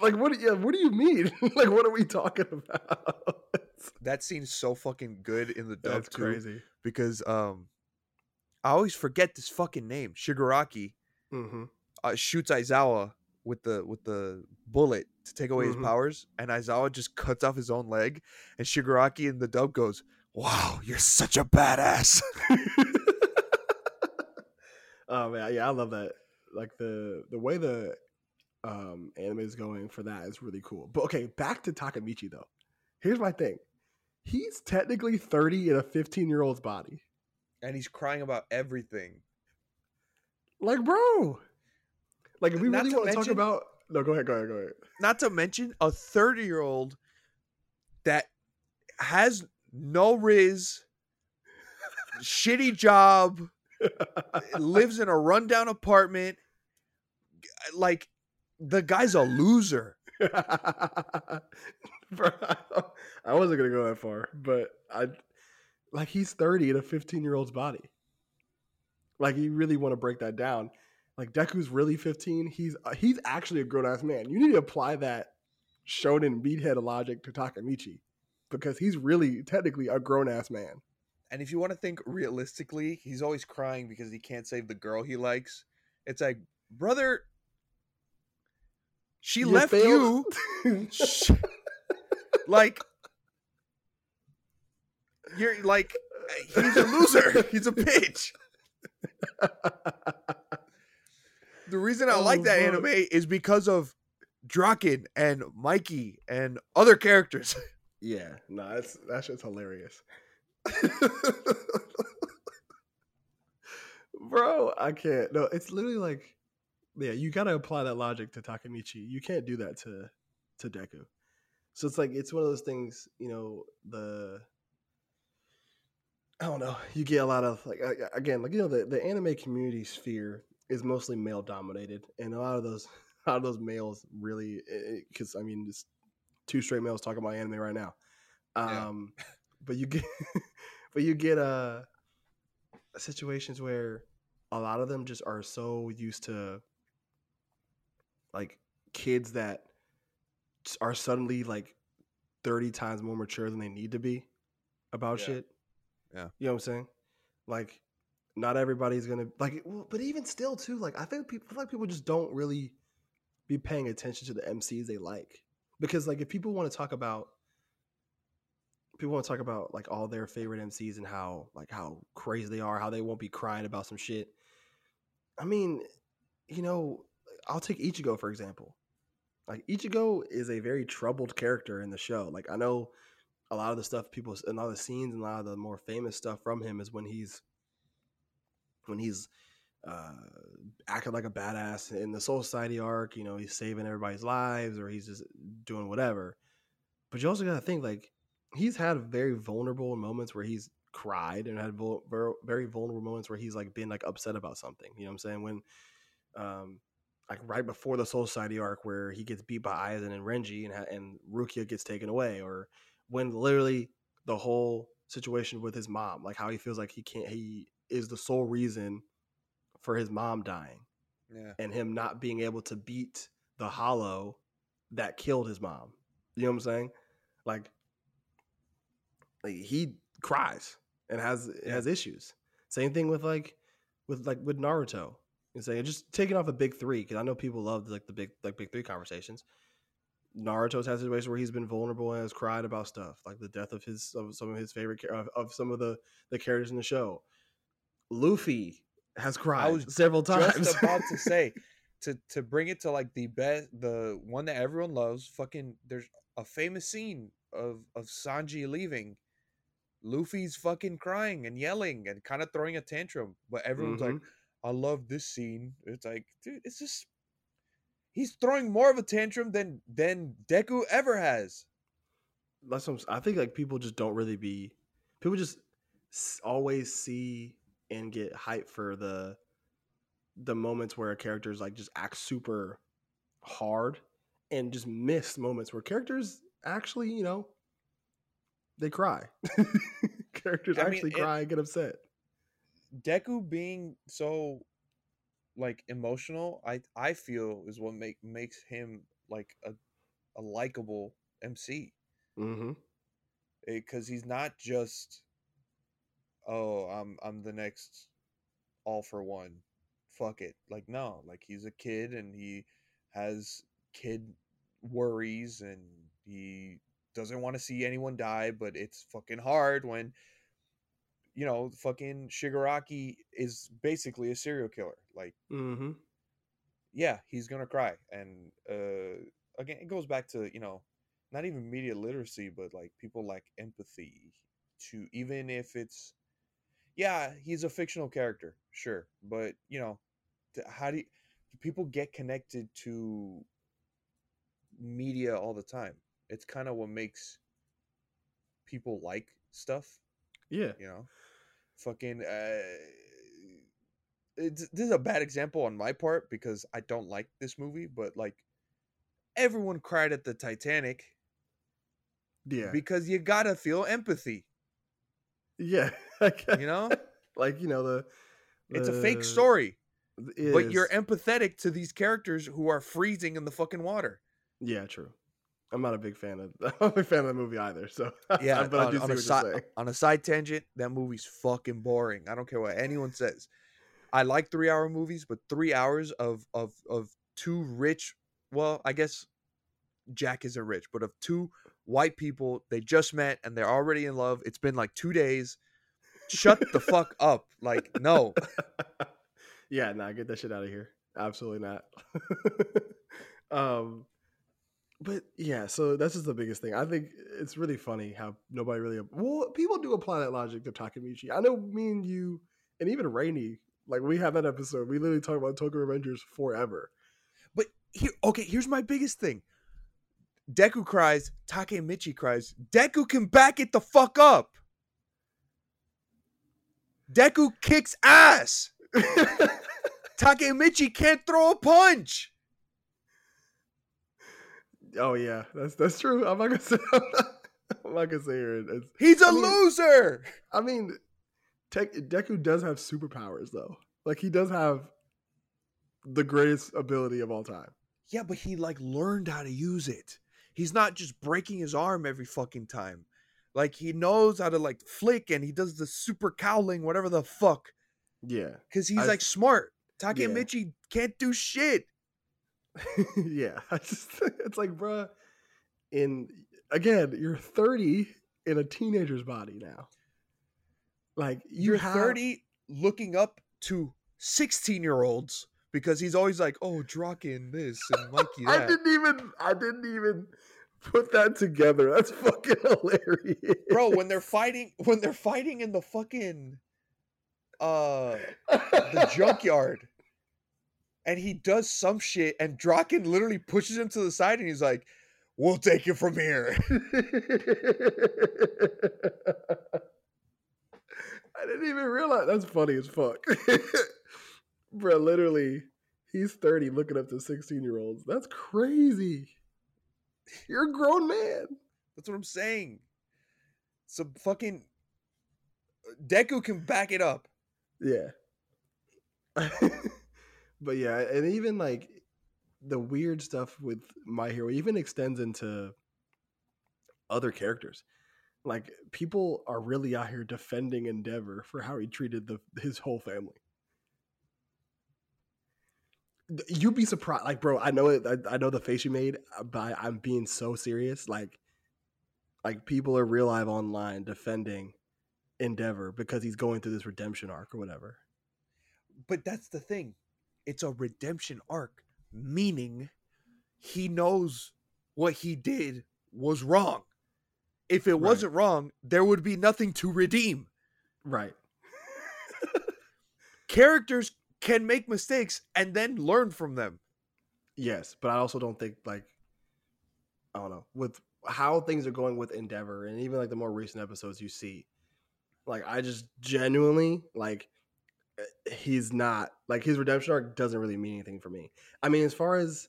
Like what? Yeah. What do you mean? like what are we talking about? That scene's so fucking good in the dub That's too, crazy. because um I always forget this fucking name. Shigaraki Mm-hmm. uh, shoots Aizawa with the with the bullet to take away Mhm. his powers, and Aizawa just cuts off his own leg, and Shigaraki in the dub goes, "Wow, you're such a badass." oh man, yeah, I love that. Like the the way the um anime is going for that is really cool. But okay, back to Takemichi though. Here's my thing. He's technically 30 in a 15 year old's body. and he's crying about everything. Like, bro. Like, if we Not really to want to talk about. No, go ahead, go ahead, go ahead. Not to mention a 30 year old that has no riz, shitty job, lives in a rundown apartment. Like, the guy's a loser. I wasn't gonna go that far, but I like he's 30 in a 15 year old's body. Like you really want to break that down. Like Deku's really 15. He's uh, he's actually a grown ass man. You need to apply that shonen meathead logic to Takemichi because he's really technically a grown ass man. And if you want to think realistically, he's always crying because he can't save the girl he likes. It's like, brother, she left you. you. Like, you're like, he's a loser. He's a bitch. The reason I like Oh, that fuck. anime is because of Draken and Mikey and other characters. Yeah, no, that's that's just hilarious. Bro, I can't. No, it's literally like yeah, you gotta apply that logic to Takemichi. You can't do that to to Deku. So it's like it's one of those things, you know, the I don't know. You get a lot of like again, like you know, the, the anime community sphere is mostly male dominated, and a lot of those a lot of those males really eh, eh, because I mean, just two straight males talking about anime right now. Yeah. Um, but you get but you get uh situations where a lot of them just are so used to like kids that are suddenly like 30 times more mature than they need to be about Yeah. shit. Yeah. You know what I'm saying? Like not everybody's going to like but even still too like I think people I feel like people just don't really be paying attention to the MCs they like. Because like if people want to talk about people want to talk about like all their favorite MCs and how like how crazy they are, how they won't be crying about some shit. I mean, you know, I'll take Ichigo for example. Like Ichigo is a very troubled character in the show. Like I know a lot of the stuff people and a lot of the scenes and a lot of the more famous stuff from him is when he's when he's uh acting like a badass in the Soul Society arc, you know, he's saving everybody's lives or he's just doing whatever. But you also got to think like he's had very vulnerable moments where he's cried and had very vulnerable moments where he's like been like upset about something. You know what I'm saying? When um like right before the Soul Society arc where he gets beat by Aizen and Renji and and Rukia gets taken away or when literally the whole situation with his mom, like how he feels like he can't he is the sole reason for his mom dying Yeah. and him not being able to beat the hollow that killed his mom. You know what I'm saying? Like, like he cries and has Yeah. has issues. Same thing with like with like with Naruto. You say just taking off the big three because I know people love like the big like big three conversations. Naruto's had situations where he's been vulnerable and has cried about stuff like the death of his of some of his favorite of, of some of the the characters in the show. Luffy has cried was several times. Just about to say to to bring it to like the best the one that everyone loves, fucking there's a famous scene of of Sanji leaving. Luffy's fucking crying and yelling and kind of throwing a tantrum, but everyone's like, Mhm. "I love this scene." It's like, dude, it's just he's throwing more of a tantrum than than Deku ever has. that's what I'm, I think like people just don't really be people just always see and get hype for the the moments where a character's like just acts super hard and just miss moments where characters actually you know they cry. Characters I mean, actually it- cry and get upset. Deku being so like emotional, I I feel is what make makes him like a a likable MC mm-hmm. Because he's not just oh I'm I'm the next all for one fuck it like no like he's a kid and he has kid worries and he doesn't want to see anyone die but it's fucking hard when you know fucking Shigaraki is basically a serial killer like mm-hmm yeah, he's gonna cry. And uh again, it goes back to, you know, not even media literacy, but like people like empathy to even if it's yeah, he's a fictional character, sure. But you know, how do, you, do people get connected to media all the time? It's kind of what makes people like stuff yeah you know fucking uh it's, this is a bad example on my part because i don't like this movie but like everyone cried at the titanic yeah because you gotta feel empathy yeah you know like you know the it's a fake story but you're empathetic to these characters who are freezing in the fucking water Yeah, true. I'm not a big fan of. I'm a big fan of the movie either. So yeah but I on, do see on what a you're saying. on a side tangent that movie's fucking boring i don't care what anyone says i like three hour movies but three hours of of of two rich well i guess jack isn't rich but of two white people they just met and they're already in love it's been like two days shut the fuck up like no yeah, nah, get that shit out of here. Absolutely not. um, but yeah, so that's just the biggest thing. I think it's really funny how nobody really. Well, people do apply that logic to Takemichi. I know me and you, and even Rainy, like we have that episode. We literally talk about Tokyo Revengers forever. but here okay here's my biggest thing deku cries takemichi cries deku can back it the fuck up deku kicks ass Takemichi can't throw a punch. oh yeah, that's that's true. I'm not gonna say. I'm not gonna say it. It's, He's a I mean- loser. I mean, Tech, Deku does have superpowers though. Like he does have the greatest ability of all time. Yeah, but he like learned how to use it. He's not just breaking his arm every fucking time. Like he knows how to like flick and he does the super cowling, whatever the fuck. Yeah, Cause he's I- like smart. Takemichi can't do shit. yeah. Just, it's like, bruh. In again, you're 30 in a teenager's body now. Like you You're have, 30 looking up to 16 year olds because he's always like, oh, Draken this and Mikey that. I didn't even. I didn't even put that together. That's fucking hilarious, Bro, when they're fighting, when they're fighting in the fucking uh the junkyard, and he does some shit, and Draken literally pushes him to the side, and he's like, "We'll take it from here." I didn't even realize. That's funny as fuck, bro. Literally, he's thirty, looking up to sixteen-year-olds. That's crazy. You're a grown man. That's what I'm saying. Some fucking uh, Deku can back it up. Yeah. but yeah, and even like the weird stuff with My Hero even extends into other characters. Like people are really out here defending Endeavor for how he treated the his whole family. You'd be surprised, like, bro. I know it. I, I know the face you made, uh, but I'm being so serious. Like, like people are real live online defending Endeavor because he's going through this redemption arc or whatever. But that's the thing. It's a redemption arc, meaning he knows what he did was wrong. If it Right. wasn't wrong, there would be nothing to redeem. Right. Characters can make mistakes and then learn from them. Yes, but I also don't think like I don't know with how things are going with Endeavor and even like the more recent episodes you see. Like I just genuinely like eh, he's not like his redemption arc doesn't really mean anything for me. I mean, as far as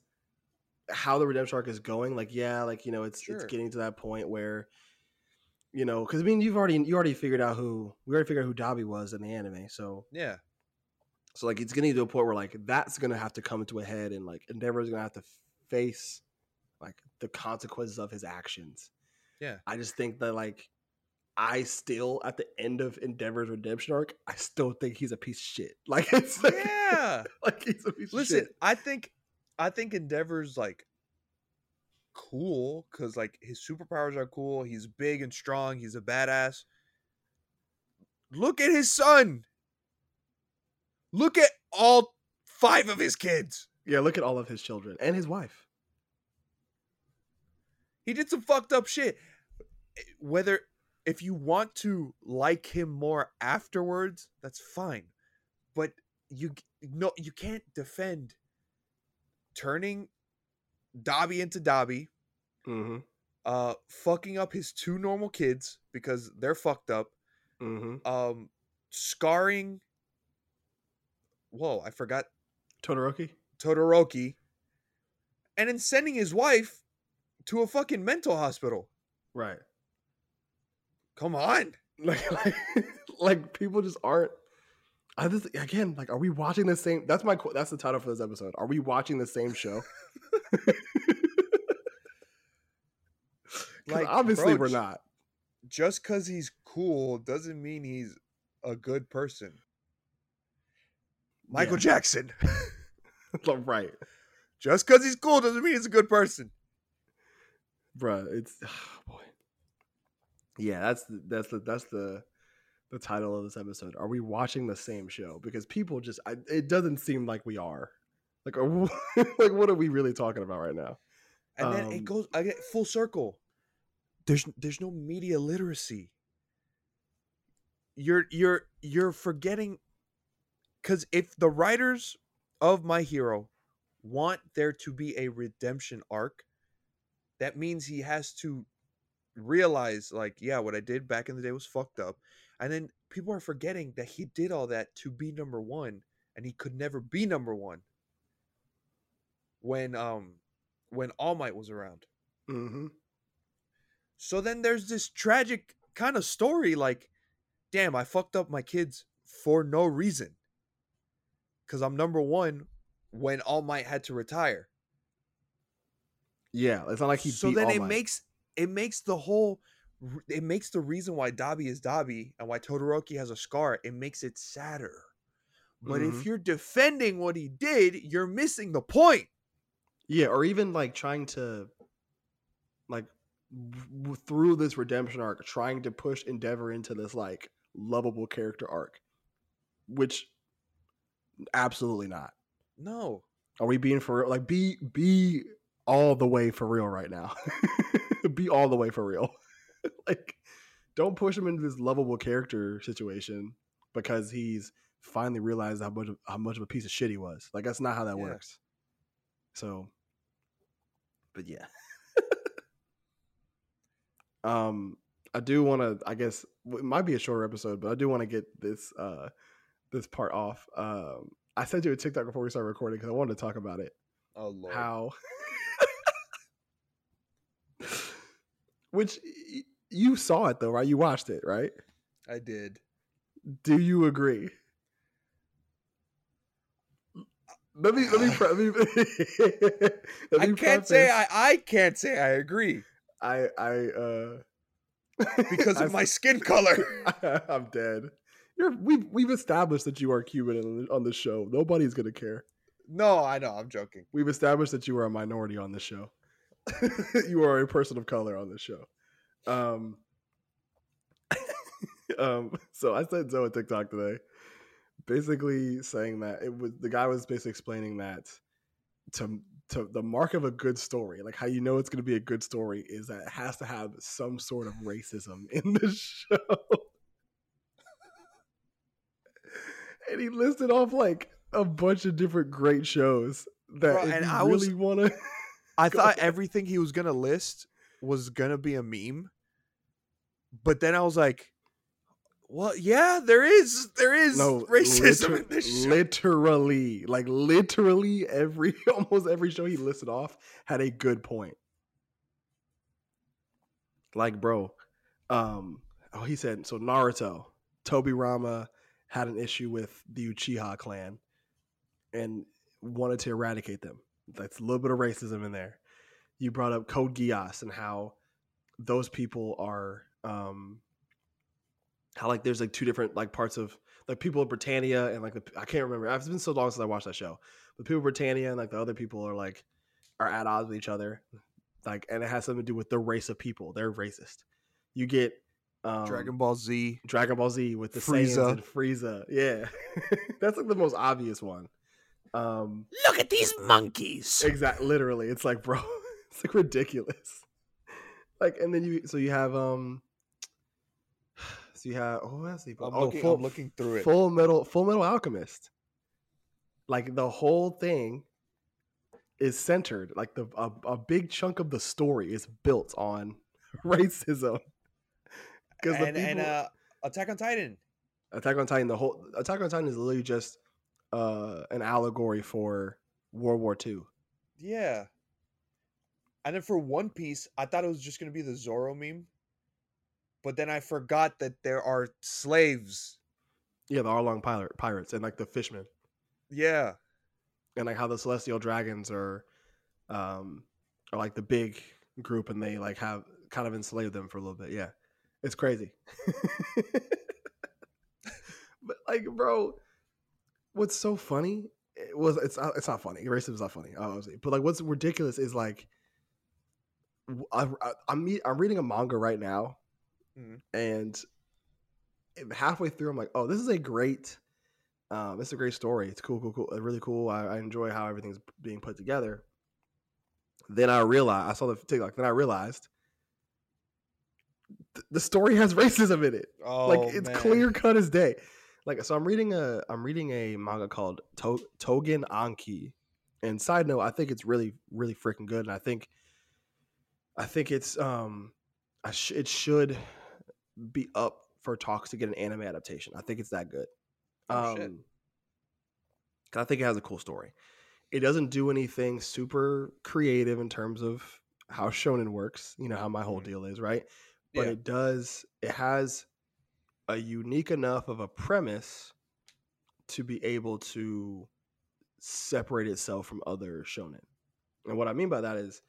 how the redemption arc is going, like yeah, like you know, it's it's getting to that point where you know, because I mean, you've already you already figured out who we already figured out who Dabi was in the anime, so Yeah. So like it's getting to a point where like that's gonna have to come to a head, and like Endeavor's gonna have to face like the consequences of his actions. Yeah. I just think that like I still at the end of Endeavor's redemption arc, I still think he's a piece of shit. Like it's like, Yeah. like he's a piece Listen, of shit. I think I think Endeavor's like cool because like his superpowers are cool. He's big and strong. He's a badass. Look at his son. Look at all five of his kids. Yeah, look at all of his children and his wife. He did some fucked up shit. Whether if you want to like him more afterwards, that's fine. But you no you can't defend turning Dabi into Dabi, Mm-hmm. uh fucking up his two normal kids because they're fucked up, Mm-hmm. um scarring Whoa, I forgot Todoroki. Todoroki and then sending his wife to a fucking mental hospital. Right. Come on. Like, like, like people just aren't. I just again like, are we watching the same? That's my. That's the title for this episode. Are we watching the same show? Like, obviously bro, we're not. just because he's cool doesn't mean he's a good person. Michael Yeah. Jackson. right, just because he's cool doesn't mean he's a good person. bruh. It's boy. Yeah, that's the, that's the that's the the title of this episode. Are we watching the same show? Because people just, I, it doesn't seem like we are. Like, are, we- like what are we really talking about right now? And then Um, it goes I get full circle. There's there's no media literacy. You're you're you're forgetting cuz if the writers of My Hero want there to be a redemption arc, that means he has to realize like yeah, what I did back in the day was fucked up. And then people are forgetting that he did all that to be number 1 and he could never be number 1 when um when All Might was around. Mm-hmm. So then there's this tragic kind of story like, damn, I fucked up my kids for no reason. Because I'm number one when All Might had to retire. Yeah, it's not like he. so then it makes it makes the whole it makes the reason why Dabi is Dabi and why Todoroki has a scar, it makes it sadder. But Mhm. if you're defending what he did, you're missing the point. Yeah, or even like trying to like w- through this redemption arc trying to push Endeavor into this like lovable character arc, which absolutely not. No. Are we being for real? Like be be all the way for real right now. be all the way for real. like don't push him into this lovable character situation because he's finally realized how much of, how much of a piece of shit he was. Like that's not how that Yeah. works. So but yeah. um I do want to I guess it might be a shorter episode, but I do want to get this uh this part off. Um I sent you a TikTok before we started recording because I wanted to talk about it. Oh lord. How Which y- you saw it though, right? You watched it, right? I did. Do you agree? Let me let me, pre- let me, let I can't say I I can't say I agree I I uh because I of my skin color. I'm dead. You're we've we've established that you are Cuban on the, on the show. Nobody's gonna care. no, I know, I'm joking. We've established that you are a minority on this show. you are a person of color on this show. Um, um, so I sent Zoe a TikTok today, basically saying that it was the guy was basically explaining that to to the mark of a good story, like how you know it's going to be a good story, is that it has to have some sort of racism in the show. And he listed off like a bunch of different great shows that Bro, and I really want to. I thought ahead. everything he was gonna list was gonna be a meme, but then I was like, "Well, yeah, there is there is no racism liter- in this show." literally like literally every almost every show he listed off had a good point like bro um oh he said so naruto Tobirama had an issue with the uchiha clan and wanted to eradicate them that's a little bit of racism in there you brought up code geass and how those people are um how like there's like two different like parts of like people of Britannia and like the I can't remember. It's been so long since I watched that show. But people of Britannia and like the other people are like are at odds with each other. Like and it has something to do with the race of people. They're racist. You get um, Dragon Ball Z. Dragon Ball Z with the Frieza. Saiyans and Frieza. Yeah. That's like the most obvious one. Um Look at these monkeys. Exactly. Literally, it's like, bro, it's like ridiculous. Like, and then you, so you have, um, so you have, oh, that's the, I'm oh, looking- full, I'm looking through it. Full Metal, Full Metal Alchemist. Like the whole thing is centered, like the a, a big chunk of the story is built on racism. Because the And and uh, Attack on Titan. Attack on Titan, the whole Attack on Titan is literally just uh an allegory for World War II. Yeah. And then for One Piece, I thought it was just gonna be the Zoro meme, but then I forgot that there are slaves. Yeah, the Arlong pirate pirates and like the fishmen. Yeah. and like how the celestial dragons are um are like the big group and they like have kind of enslaved them for a little bit yeah it's crazy but like bro what's so funny it was it's not- it's not funny racism is not funny obviously but like what's ridiculous is like I, I, I'm I'm reading a manga right now, Mhm. and halfway through, I'm like, oh, this is a great, um, it's a great story. It's cool, cool, cool, uh, really cool. I, I enjoy how everything's being put together. Then I realized I saw the TikTok. Then I realized th- the story has racism in it Oh, like it's man. clear cut as day. Like so, I'm reading a I'm reading a manga called to- Togen Anki, and side note, I think it's really really freaking good, and I think I think it's um I sh- it should be up for talks to get an anime adaptation. I think it's that good. Oh. Um, I think it has a cool story. It doesn't do anything super creative in terms of how shonen works. You know how my whole Mhm. deal is, right? But Yeah. it does it has a unique enough of a premise to be able to separate itself from other shonen. And what I mean by that is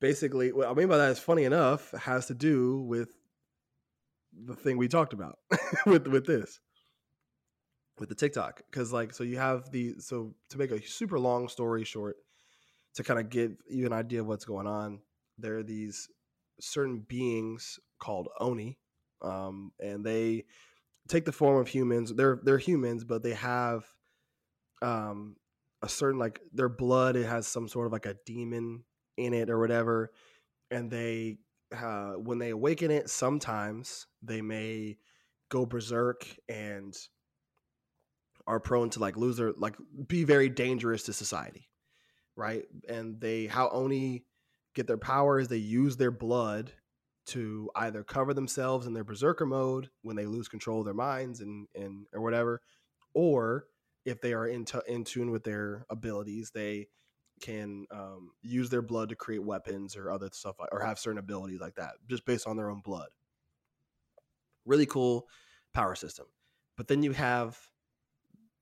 basically what I mean by that is funny enough has to do with the thing we talked about with with this with the TikTok cuz like so you have the so to make a super long story short to kind of give you an idea of what's going on there are these certain beings called Oni, um, and they take the form of humans. They're they're humans, but they have um, a certain like their blood. It has some sort of like a demon in it or whatever, and they uh, when they awaken it, sometimes they may go berserk and are prone to like lose their like be very dangerous to society, right? And they how Oni get their powers. they use their blood to either cover themselves in their berserker mode when they lose control of their minds and and or whatever, or if they are in, t- in tune with their abilities, they can um, use their blood to create weapons or other stuff or have certain abilities like that just based on their own blood. Really cool power system. But then you have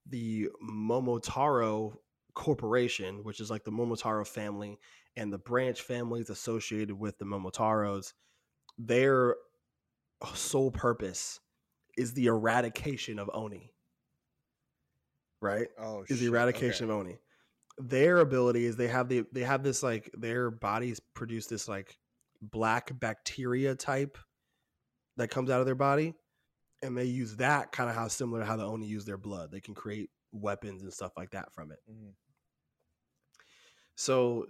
the Momotaro Corporation, which is like the Momotaro family and the branch families associated with the Momotaros. Their sole purpose is the eradication of Oni. Right? Oh, is the eradication okay. of Oni. Their ability is they have the they have this like their bodies produce this like black bacteria type that comes out of their body, and they use that kind of how similar to how the Oni use their blood. They can create weapons and stuff like that from it. Mhm. So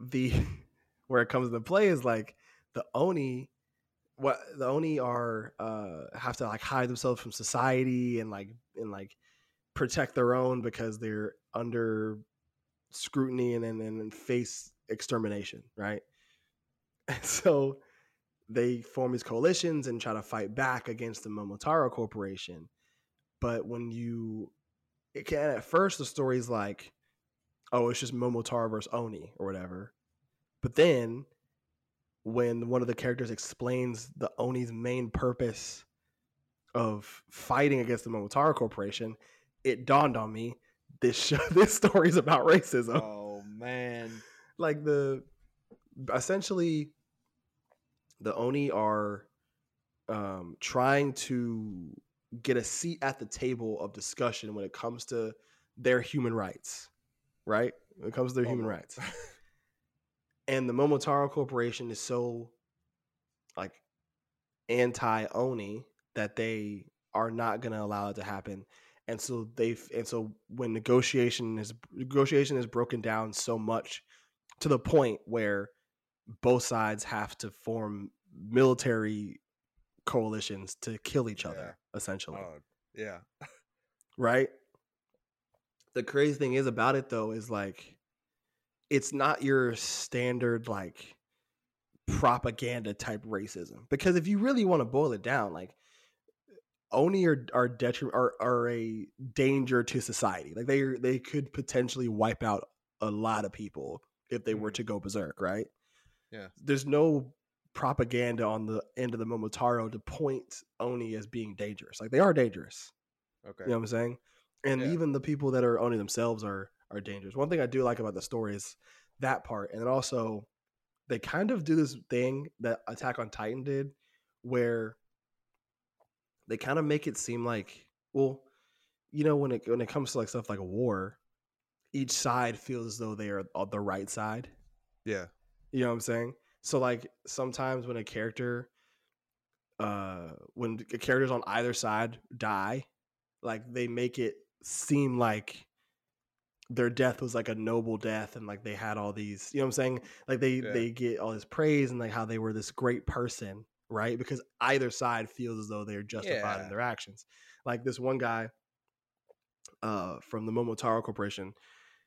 the where it comes into play is like the Oni what the Oni are uh have to like hide themselves from society and like and like protect their own because they're under scrutiny and and, face extermination, right? And so they form these coalitions and try to fight back against the Momotaro Corporation. But when you it can at first the story's like, oh, it's just Momotaro versus Oni or whatever. But then when one of the characters explains the Oni's main purpose of fighting against the Momotaro Corporation, it dawned on me this show, this story is about racism. Oh man. Like the essentially the Oni are um, trying to get a seat at the table of discussion when it comes to their human rights, right? When it comes to their human Oh. rights. and the Momotaro Corporation is so like anti Oni that they are not going to allow it to happen. And so they've and so when negotiation is negotiation is broken down so much to the point where both sides have to form military coalitions to kill each other essentially Oh, yeah. right? The crazy thing is about it though is like it's not your standard like propaganda type racism because if you really want to boil it down like Oni are are detri- are are a danger to society. Like they they could potentially wipe out a lot of people if they were Mhm. to go berserk, right? Yeah. There's no propaganda on the end of the Momotaro to point Oni as being dangerous. Like they are dangerous. Okay. You know what I'm saying? And Yeah. even the people that are Oni themselves are are dangerous. One thing I do like about the story is that part, and then also they kind of do this thing that Attack on Titan did, where they kind of make it seem like, well, you know, when it when it comes to like stuff like a war, each side feels as though they are on the right side. Yeah. You know what I'm saying? So like sometimes when a character uh when characters on either side die, like they make it seem like their death was like a noble death and like they had all these, you know what I'm saying? Like they Yeah. they get all this praise and like how they were this great person, right? Because either side feels as though they're justified in their actions. Like this one guy uh from the Momotaro Corporation,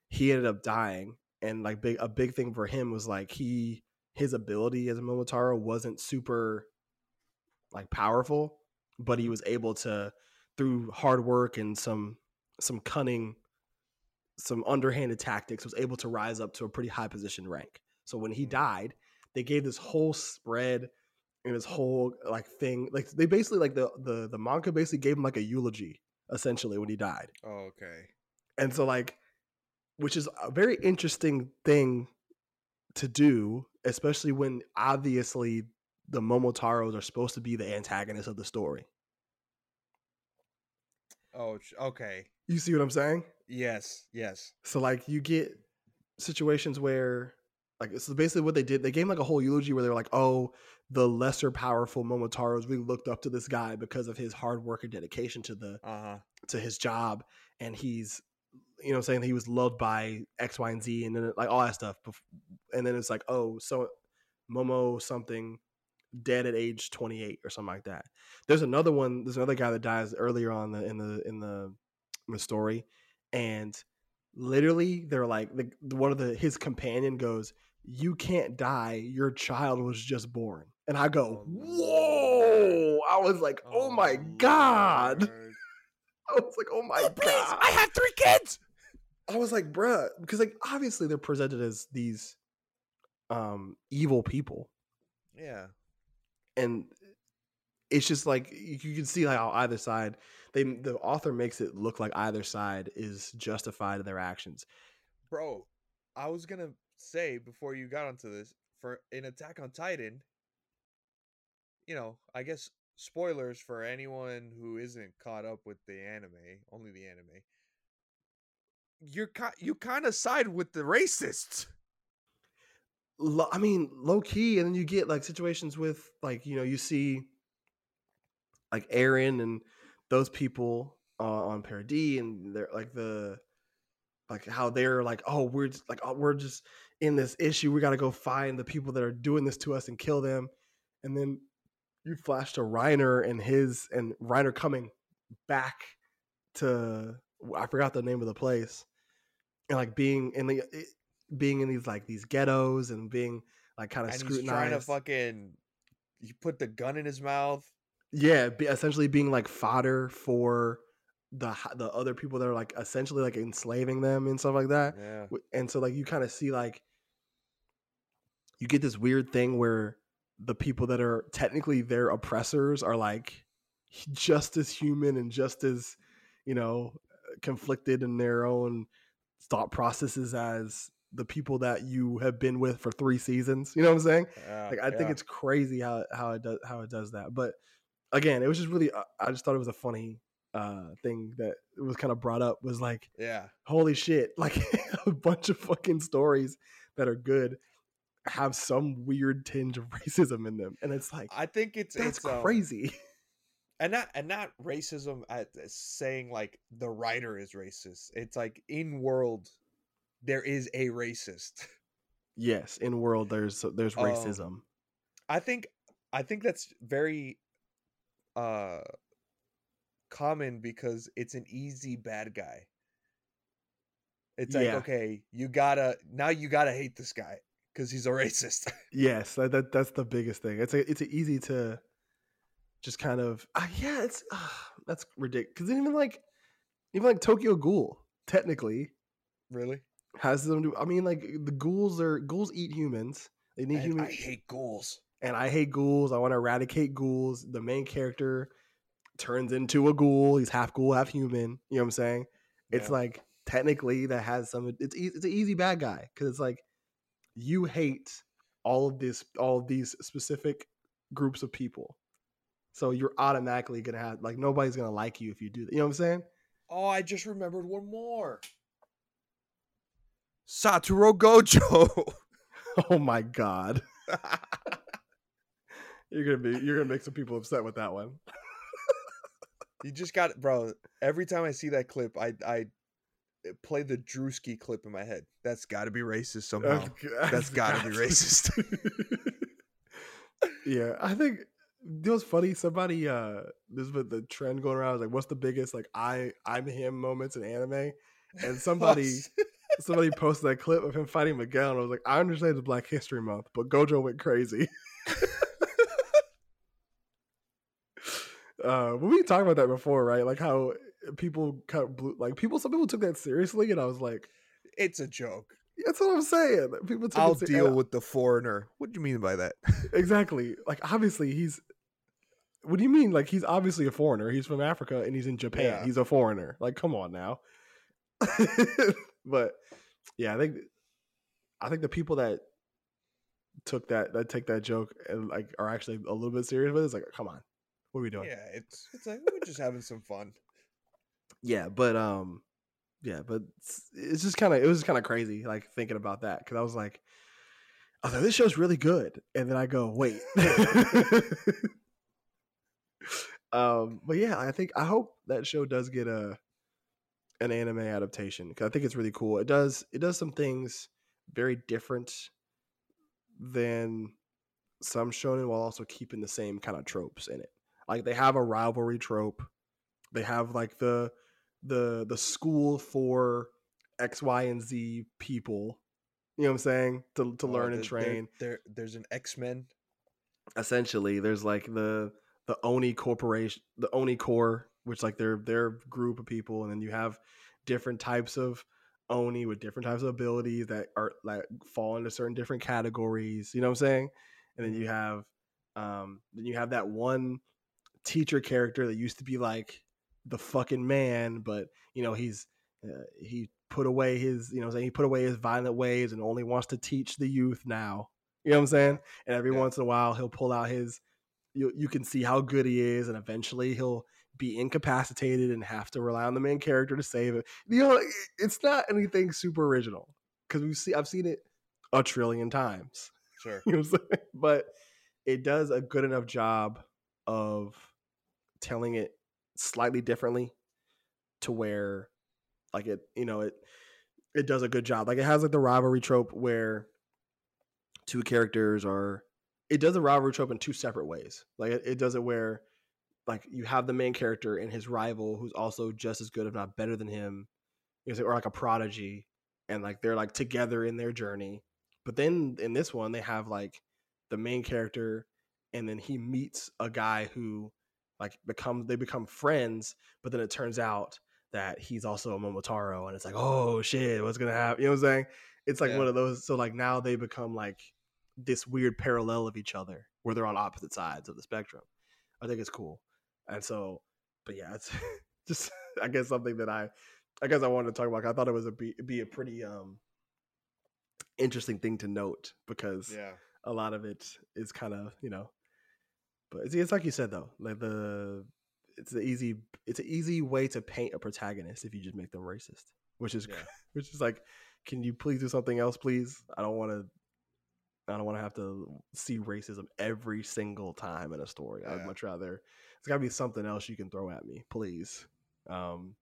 he ended up dying and like big a big thing for him was like he his ability as a Momotaro wasn't super like powerful, but he was able to through hard work and some some cunning some underhanded tactics was able to rise up to a pretty high position rank. So when he Mhm. died, they gave this whole spread and this whole like thing like they basically like the the the manga basically gave him like a eulogy essentially when he died. Oh, okay. And so like which is a very interesting thing to do, especially when obviously the Momotaros are supposed to be the antagonists of the story. Oh, okay. You see what I'm saying? Yes. Yes. So like you get situations where like it's basically what they did. They gave like a whole eulogy where they were like, "Oh, the lesser powerful Momotaros really looked up to this guy because of his hard work and dedication to the Uh huh. to his job, and he's, you know, saying that he was loved by X, Y, and Z, and then like all that stuff. And then it's like, oh, so Momo something dead at age 28 or something like that. There's another one. There's another guy that dies earlier on the, in the in the in the story, and literally they're like the one of the his companion goes, "You can't die. Your child was just born." And I go, Oh, "Whoa!" I was like, "Oh, my god!" I was like, "Oh my god!" I have three kids. I was like, bruh, because like obviously they're presented as these um evil people. Yeah. And it's just like you can see how either side they the author makes it look like either side is justified in their actions. Bro, I was gonna say before you got onto this, for an Attack on Titan, you know, I guess spoilers for anyone who isn't caught up with the anime, only the anime. You're ki- you kind of side with the racists. I mean, low key, and then you get like situations with like you know you see like Eren and those people uh, on Paradis, and they're like the like how they're like, oh, we're just, like oh, we're just in this issue. We got to go find the people that are doing this to us and kill them, and then you flash to Reiner and his and Reiner coming back to I forgot the name of the place, and like being in the it- being in these like these ghettos and being like kind of and he's trying to fucking you put the gun in his mouth. Yeah, be, essentially being like fodder for the the other people that are like essentially like enslaving them and stuff like that. Yeah. And so like you kind of see like you get this weird thing where the people that are technically their oppressors are like just as human and just as you know conflicted in their own thought processes as the people that you have been with for three seasons. You know what I'm saying? yeah, like I think it's crazy how how it does how it does that. But again, it was just really I- I just thought it was a funny uh thing that was kind of brought up was like yeah. holy shit like a bunch of fucking stories that are good have some weird tinge of racism in them and it's like I think it's that's it's, um, crazy and not and not racism at saying like the writer is racist. It's like in world there is a racist. yes in world there's there's Um, racism I think I think that's very uh common because it's an easy bad guy. It's like Yeah. okay, you gotta now you gotta hate this guy because he's a racist. yes that, that that's the biggest thing it's a, it's a easy to just kind of uh, yeah it's uh, that's ridiculous because even like even like tokyo ghoul technically really? has them do i mean like the ghouls are ghouls eat humans they need And humans I hate ghouls. And I hate ghouls. I want to eradicate ghouls. The main character turns into a ghoul. He's half ghoul, half human. You know what I'm saying? It's like technically that has some. It's ea- it's an easy bad guy because it's like you hate all of this, all of these specific groups of people. So you're automatically gonna have like nobody's gonna like you if you do that. You know what I'm saying? Oh, I just remembered one more. Satoru Gojo. Oh my god, you're gonna be you're gonna make some people upset with that one. you just got bro. Every time I see that clip, I I play the Drewski clip in my head. That's got to be racist somehow. That's gotta be racist. yeah, I think it was funny. Somebody, uh, this was the trend going around. Was like, what's the biggest like I I'm him moments in anime? And somebody somebody posted that clip of him fighting Miguel, and I was like, I understand it's Black History Month, but Gojo went crazy. Uh, we talked about that before, right? Like how people cut blew, like people. Some people took that seriously, and I was like, it's a joke. that's what I'm saying. People took I'll deal with the foreigner. What do you mean by that? exactly. Like obviously he's. What do you mean? Like he's obviously a foreigner. He's from Africa and he's in Japan. Yeah. He's a foreigner. Like come on now. but yeah, I think I think the people that took that that take that joke and like are actually a little bit serious with it, it's like, come on, what are we doing? yeah, it's it's like we're just having some fun. Yeah, but um, yeah, but it's, it's just kind of it was kind of crazy like thinking about that because I was like, I was like, this show's really good. And then I go, wait. um, but yeah, I think I hope that show does get a an anime adaptation because I think it's really cool. It does it does some things very different than some shonen while also keeping the same kind of tropes in it. Like they have a rivalry trope. They have like the the the school for X, Y, and Z people. You know what I'm saying? To to Oh, learn and train. There, there's an X Men. Essentially, there's like the the Oni Corporation, the Oni Corps, which like their their group of people, and then you have different types of Oni with different types of abilities that are like fall into certain different categories. You know what I'm saying? And then you have um then you have that one teacher character that used to be like the fucking man, but you know he's uh, he put away his you know he put away his violent ways and only wants to teach the youth now. You know what I'm saying? And every Yeah. once in a while he'll pull out his you you can see how good he is, and eventually he'll be incapacitated and have to rely on the main character to save it. You know, it's not anything super original because we see I've seen it a trillion times. Sure. You know what I'm saying? But it does a good enough job of telling it slightly differently to where like it, you know, it it does a good job. Like it has like the rivalry trope where two characters are it does a rivalry trope in two separate ways. Like it, it does it where like you have the main character and his rival who's also just as good if not better than him you know, or like a prodigy and like they're like together in their journey but then in this one they have like the main character and then he meets a guy who like become they become friends but then it turns out that he's also a momotaro and it's like oh shit what's gonna happen you know what i'm saying it's like Yeah. one of those so like now they become like this weird parallel of each other where they're on opposite sides of the spectrum i think it's cool and so but yeah it's just i guess something that i i guess i wanted to talk about. i thought it was a be, be a pretty um interesting thing to note because Yeah. a lot of it is kind of you know but it's, it's like you said though like the it's an easy it's an easy way to paint a protagonist if you just make them racist which is Yeah. which is like can you please do something else please? I don't want to i don't want to have to see racism every single time in a story. I'd much rather it's got to be something else you can throw at me please. Um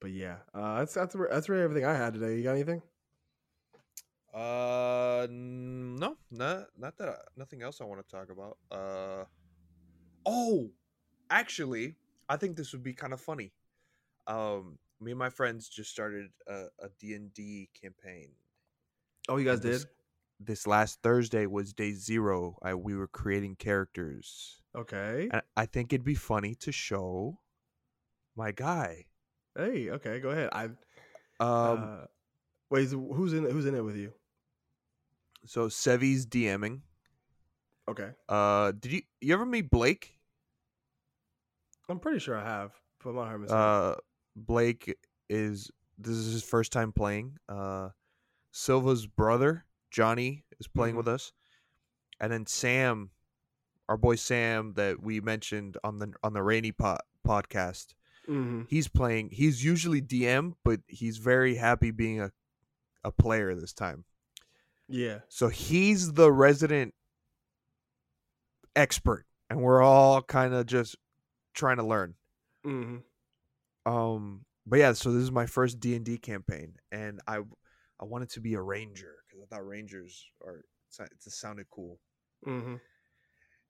but yeah uh that's that's that's really everything i had today. You got anything Uh, no, not not that. I, nothing else I want to talk about. Uh, oh, actually, I think this would be kind of funny. Um, me and my friends just started a a D and D campaign. oh you guys this- did This last Thursday was day zero. I we were creating characters, okay and I think it'd be funny to show my guy. Hey, okay, go ahead. I Um, uh, wait, who's in who's in it with you? So Sevi's DMing. Okay, Uh, did you you ever meet Blake? I'm pretty sure I have, but I'm not 100%. Uh, Blake is this is his first time playing. Uh, Silva's brother Johnny is playing Mhm. with us, and then Sam, our boy Sam that we mentioned on the on the Rainy po- podcast. hmm He's playing. He's usually DM, but he's very happy being a a player this time. Yeah, So he's the resident expert, and we're all kind of just trying to learn. hmm Um, but yeah, so this is my first D and D campaign, and I I wanted to be a ranger because I thought rangers are it sounded cool. hmm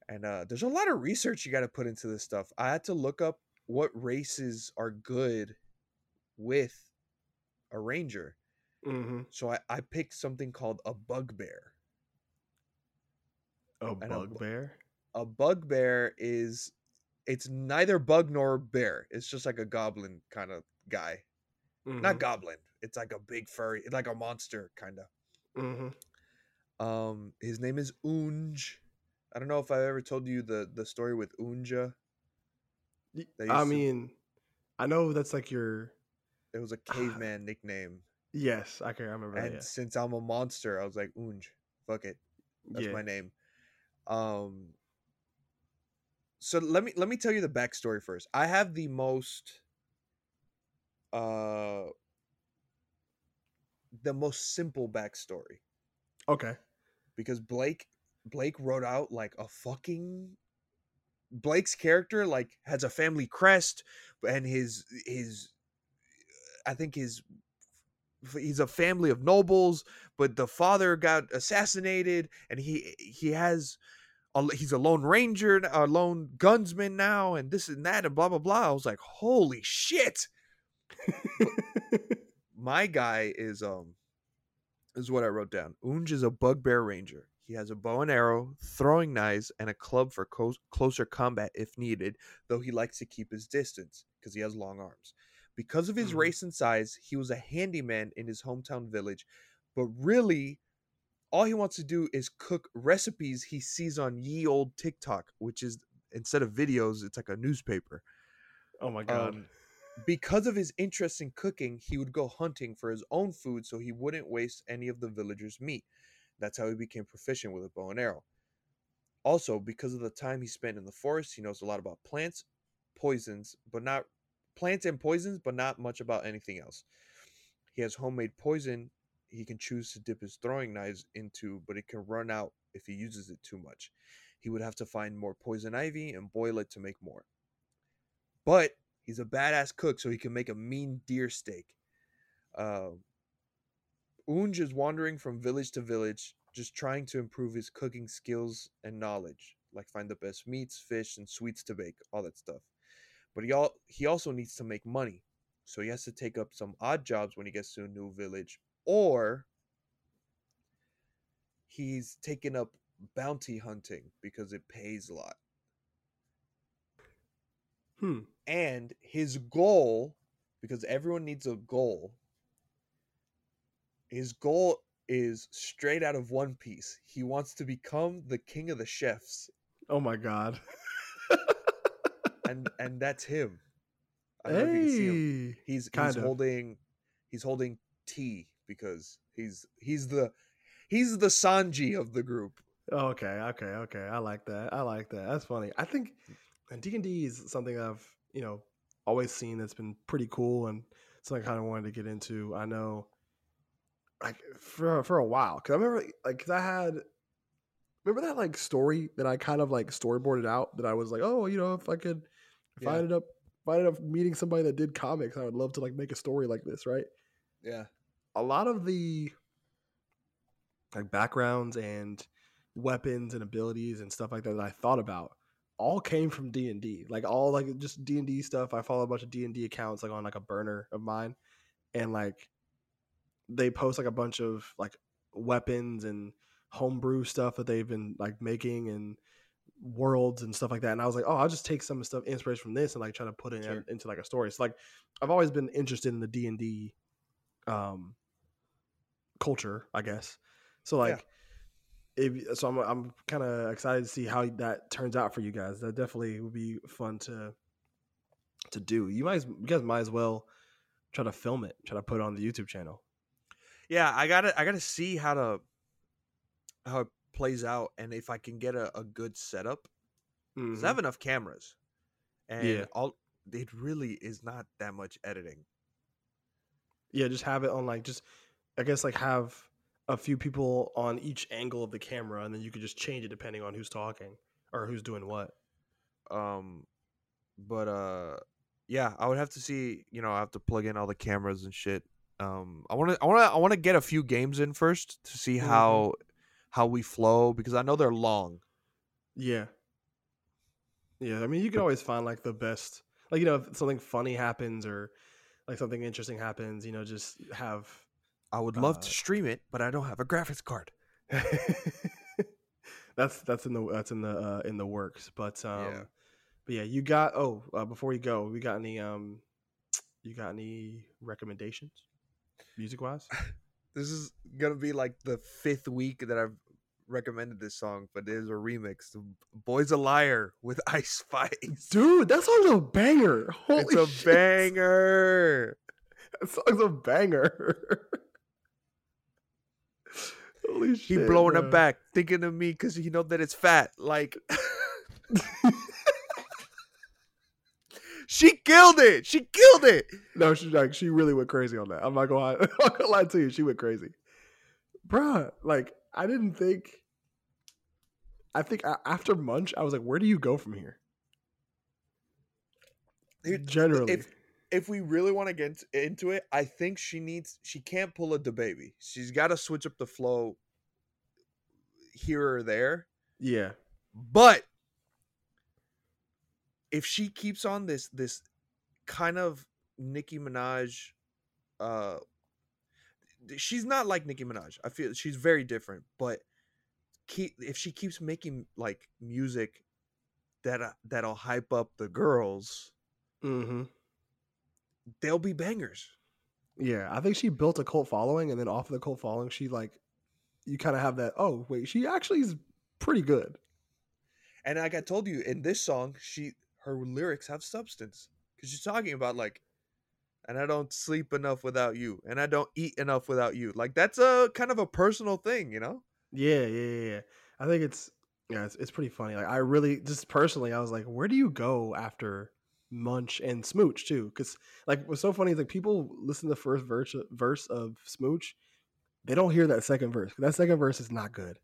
And uh, there's a lot of research you got to put into this stuff. I had to look up what races are good with a ranger. Hmm So I, I picked something called a bugbear. A And a bugbear. A bugbear is it's neither bug nor bear. It's just like a goblin kind of guy. Not Mhm, goblin. It's like a big furry, like a monster kind of. mhm. Um, his name is Unj. I don't know if I've ever told you the the story with Unja. I used to- mean, I know that's like your It was a caveman nickname, yes. I can remember and that. since I'm a monster, I was like Unj. Fuck it, that's yeah. my name. Um. So let me let me tell you the backstory first. I have the most, uh, the most simple backstory. Okay. because Blake Blake wrote out like a fucking Blake's character like has a family crest and his his I think his he's a family of nobles but the father got assassinated and he he has a, he's a lone ranger a lone gunsman now and this and that and blah blah blah I was like holy shit my guy is um is what I wrote down. Unj is a bugbear ranger. He has a bow and arrow, throwing knives, and a club for co- closer combat if needed, though he likes to keep his distance because he has long arms. Because of his Mhm. race and size, he was a handyman in his hometown village, but really, all he wants to do is cook recipes he sees on ye old TikTok, which is instead of videos, it's like a newspaper. oh my god. Um, because of his interest in cooking, he would go hunting for his own food so he wouldn't waste any of the villagers' meat. That's how he became proficient with a bow and arrow. Also, because of the time he spent in the forest, he knows a lot about plants, poisons, but not plants and poisons, but not much about anything else. He has homemade poison he can choose to dip his throwing knives into, but it can run out if he uses it too much. He would have to find more poison ivy and boil it to make more. But he's a badass cook, so he can make a mean deer steak. Uh, Unj is wandering from village to village, just trying to improve his cooking skills and knowledge, like find the best meats, fish, and sweets to bake, all that stuff. But he all he also needs to make money, so he has to take up some odd jobs when he gets to a new village, or he's taken up bounty hunting because it pays a lot. Hmm. And his goal, because everyone needs a goal, his goal is straight out of One Piece. He wants to become the king of the chefs, Oh my god. and and that's him. I don't know if you can see him. hey. He's kind he's of. holding he's holding tea because he's he's the he's the Sanji of the group. Okay, okay, okay. I like that. I like that. That's funny. I think D and D is something I've you know always seen that's been pretty cool and something I kind of wanted to get into. I know, like for for a while, because I remember like because I had remember that like story that I kind of like storyboarded out that I was like, oh, you know, if I could, if I Yeah. ended up, if I ended up meeting somebody that did comics, I would love to like make a story like this, right? Yeah. a lot of the like backgrounds and weapons and abilities and stuff like that that I thought about all came from D and D. Like all like just D and D stuff. I follow a bunch of D and D accounts like on like a burner of mine, and like they post like a bunch of like weapons and homebrew stuff that they've been like making and worlds and stuff like that. And I was like, oh, I'll just take some stuff inspiration from this and like try to put it in, into like a story. So like I've always been interested in the D and D um culture, I guess. So Yeah. like if so I'm I'm kind of excited to see how that turns out for you guys. That definitely would be fun to to do. You might you guys might as well try to film it, try to put it on the YouTube channel. Yeah, I gotta I gotta see how to how plays out and if I can get a, a good setup. 'Cause Mhm. I have enough cameras. And Yeah. all it really is not that much editing. Yeah, just have it on like just I guess like have a few people on each angle of the camera and then you could just change it depending on who's talking or who's doing what. Um but uh yeah, I would have to see, you know, I have to plug in all the cameras and shit. Um I want to I want to I want to get a few games in first to see Mhm. how how we flow because I know they're long. Yeah. Yeah, I mean you can always find like the best like you know if something funny happens or like something interesting happens, you know, just have I would love to Uh, stream it, but I don't have a graphics card. that's that's in the that's in the uh, in the works. But um Yeah. but yeah, you got oh, uh, before we go, we got any um you got any recommendations music wise? This is gonna be like the fifth week that I've recommended this song, but there's a remix. Boy's a Liar with Ice Spice. Dude, that song's a banger. Holy it's a shit. banger. That song's a banger. Holy shit. He blowing her bro. back, thinking of me because he know that it's fat. Like she killed it. She killed it. No, she like she really went crazy on that. I'm not gonna lie. I'm not gonna lie to you. She went crazy, bruh. Like I didn't think. I think after Munch, I was like, where do you go from here? Generally, if if we really want to get into it, I think she needs she can't pull a baby. She's got to switch up the flow here or there. Yeah. But if she keeps on this this kind of Nicki Minaj uh she's not like Nicki Minaj. I feel she's very different, but keep if she keeps making like music that uh, that'll hype up the girls, mm-hmm. they'll be bangers. Yeah, I think she built a cult following, and then off of the cult following, she like you kind of have that. Oh wait, she actually is pretty good. And like I told you in this song, she her lyrics have substance because she's talking about like and I don't sleep enough without you, and I don't eat enough without you. Like that's a kind of a personal thing, you know? Yeah, yeah, yeah. I think it's yeah, it's, it's pretty funny. Like I really just personally, I was like, where do you go after Munch and Smooch too? Because like what's so funny is like people listen to the first verse verse of Smooch, they don't hear that second verse. That second verse is not good.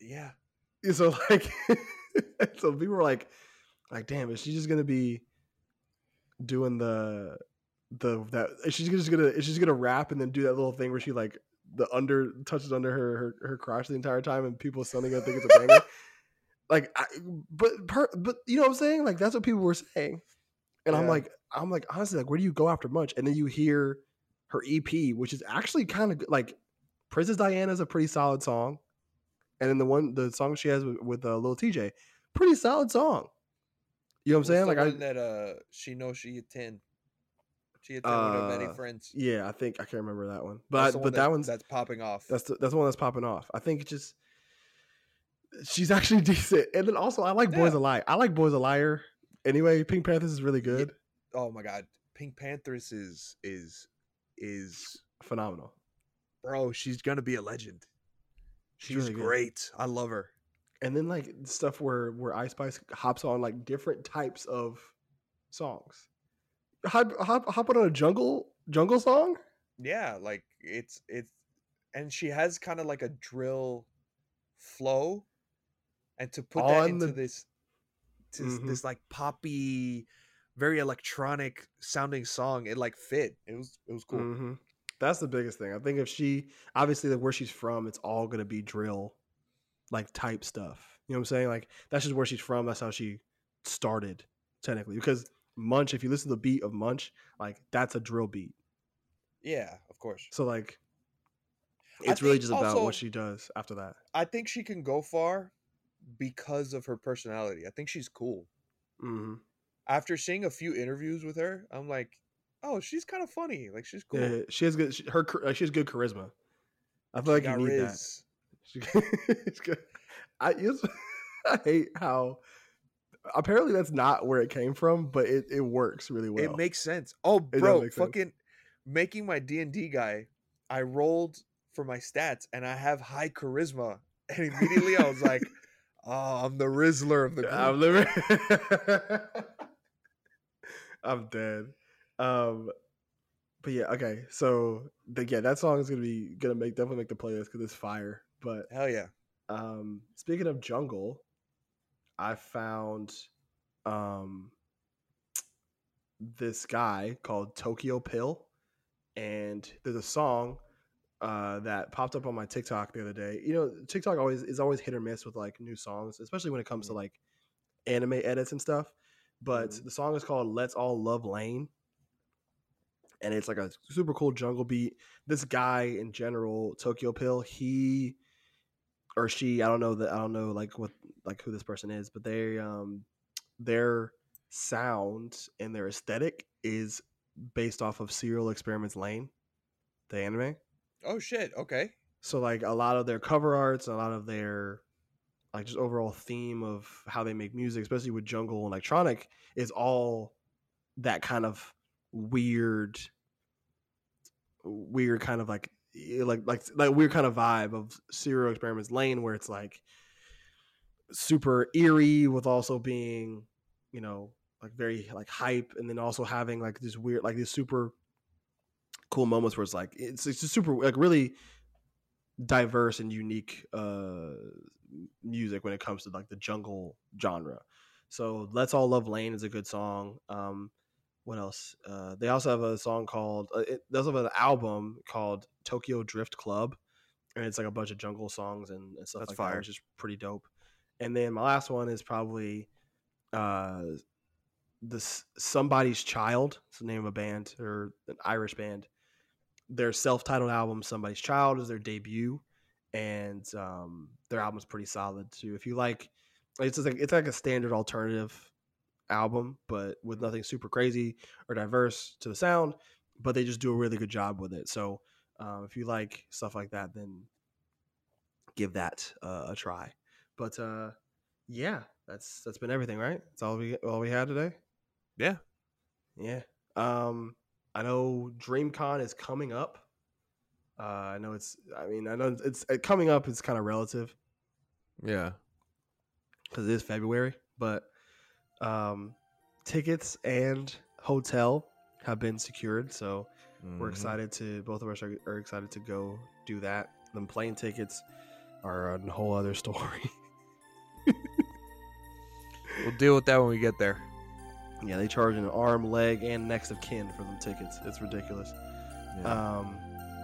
Yeah. So like, so people were like, like, damn, is she just gonna be doing the the that she's just gonna she's gonna rap and then do that little thing where she like the under touches under her her, her crotch the entire time and people suddenly gonna think it's a banger. like, I, but per, but you know what I'm saying? Like that's what people were saying, and yeah. I'm like I'm like honestly like where do you go after Munch? And then you hear her EP, which is actually kind of like Princess Diana is a pretty solid song, and then the one the song she has with, with uh, Lil Tjay, pretty solid song. You know what I'm saying? Like I that uh she knows she a ten. She had uh, many friends. Yeah, I think I can't remember that one, but but that, that one's that's popping off. That's the, that's the one that's popping off. I think it just she's actually decent, and then also I like yeah. Boys a Liar. I like Boys a Liar. Anyway, PinkPantheress is really good. Yeah. Oh my god, PinkPantheress is is is phenomenal, bro. She's gonna be a legend. She's, she's really great. Good. I love her. And then like stuff where where Ice Spice hops on like different types of songs hop, hop, hop on a jungle jungle song? Yeah, like it's it's and she has kind of like a drill flow and to put on that into the... this to mm-hmm. this like poppy very electronic sounding song it like fit it was it was cool mm-hmm. that's the biggest thing i think if she obviously like where she's from it's all gonna be drill like type stuff you know what i'm saying like that's just where she's from that's how she started technically because Munch, if you listen to the beat of Munch, like that's a drill beat. Yeah, of course. So like it's really just about also, what she does after that. I think she can go far because of her personality. I think she's cool. Mm-hmm. After seeing a few interviews with her, I'm like, oh, she's kind of funny. Like she's cool. Yeah, she has good. She, her she has good charisma. I feel she like you need Riz. that. She, good. I I hate how apparently that's not where it came from, but it, it works really well. It makes sense. Oh, bro, fucking sense. making my D and D guy. I rolled for my stats, and I have high charisma, and immediately I was like, "Oh, I'm the Rizzler of the group." I'm the. I'm dead. Um, but yeah, okay. So the, yeah, that song is gonna be gonna make definitely make the playlist because it's fire. But hell yeah. Um, speaking of jungle, I found um, this guy called Tokyo Pill, and there's a song uh, that popped up on my TikTok the other day. You know, TikTok always is always hit or miss with like new songs, especially when it comes to like anime edits and stuff. But mm-hmm. the song is called "Let's All Love Lain." And it's like a super cool jungle beat. This guy in general, Tokyo Pill, he or she i don't know that i don't know like what like who this person is but they um their sound and their aesthetic is based off of serial experiments lain the anime. Oh shit okay. So like a lot of their cover arts a lot of their like just overall theme of how they make music especially with jungle and electronic is all that kind of weird weird kind of like like like like weird kind of vibe of serial experiments lain where it's like super eerie with also being you know like very like hype and then also having like this weird like these super cool moments where it's like it's it's just super like really diverse and unique uh, music when it comes to like the jungle genre. So "Let's All Love Lain" is a good song. Um, what else? Uh, they also have a song called. Uh, it, they also have an album called Tokyo Drift Club, and it's like a bunch of jungle songs and, and stuff That's like fire. that, which is pretty dope. And then my last one is probably uh, this Somebody's Child. It's the name of a band or an Irish band. Their self-titled album, Somebody's Child, is their debut, and um, their album's pretty solid too. If you like, it's like it's like a standard alternative album, but with nothing super crazy or diverse to the sound. But they just do a really good job with it. So um, if you like stuff like that, then give that uh, a try. But uh, yeah, that's that's been everything, right? That's all we all we had today. Yeah. Yeah. Um, I know DreamCon is coming up. Uh, I know it's. I mean, I know it's, uh, coming up. It's kind of relative Yeah. because it is February, but um, tickets and hotel have been secured. So we're Mhm. excited to. Both of us are, are excited to go do that. Them plane tickets are a whole other story. We'll deal with that when we get there. yeah, they charge an arm, leg, and next of kin for them tickets. It's ridiculous. Yeah. Um,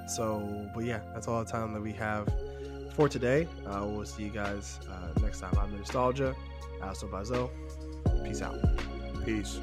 so, but yeah, that's all the time that we have for today. Uh, we'll see you guys uh, next time. I'm Nostalgia. Also, Bazo. Peace out. Peace.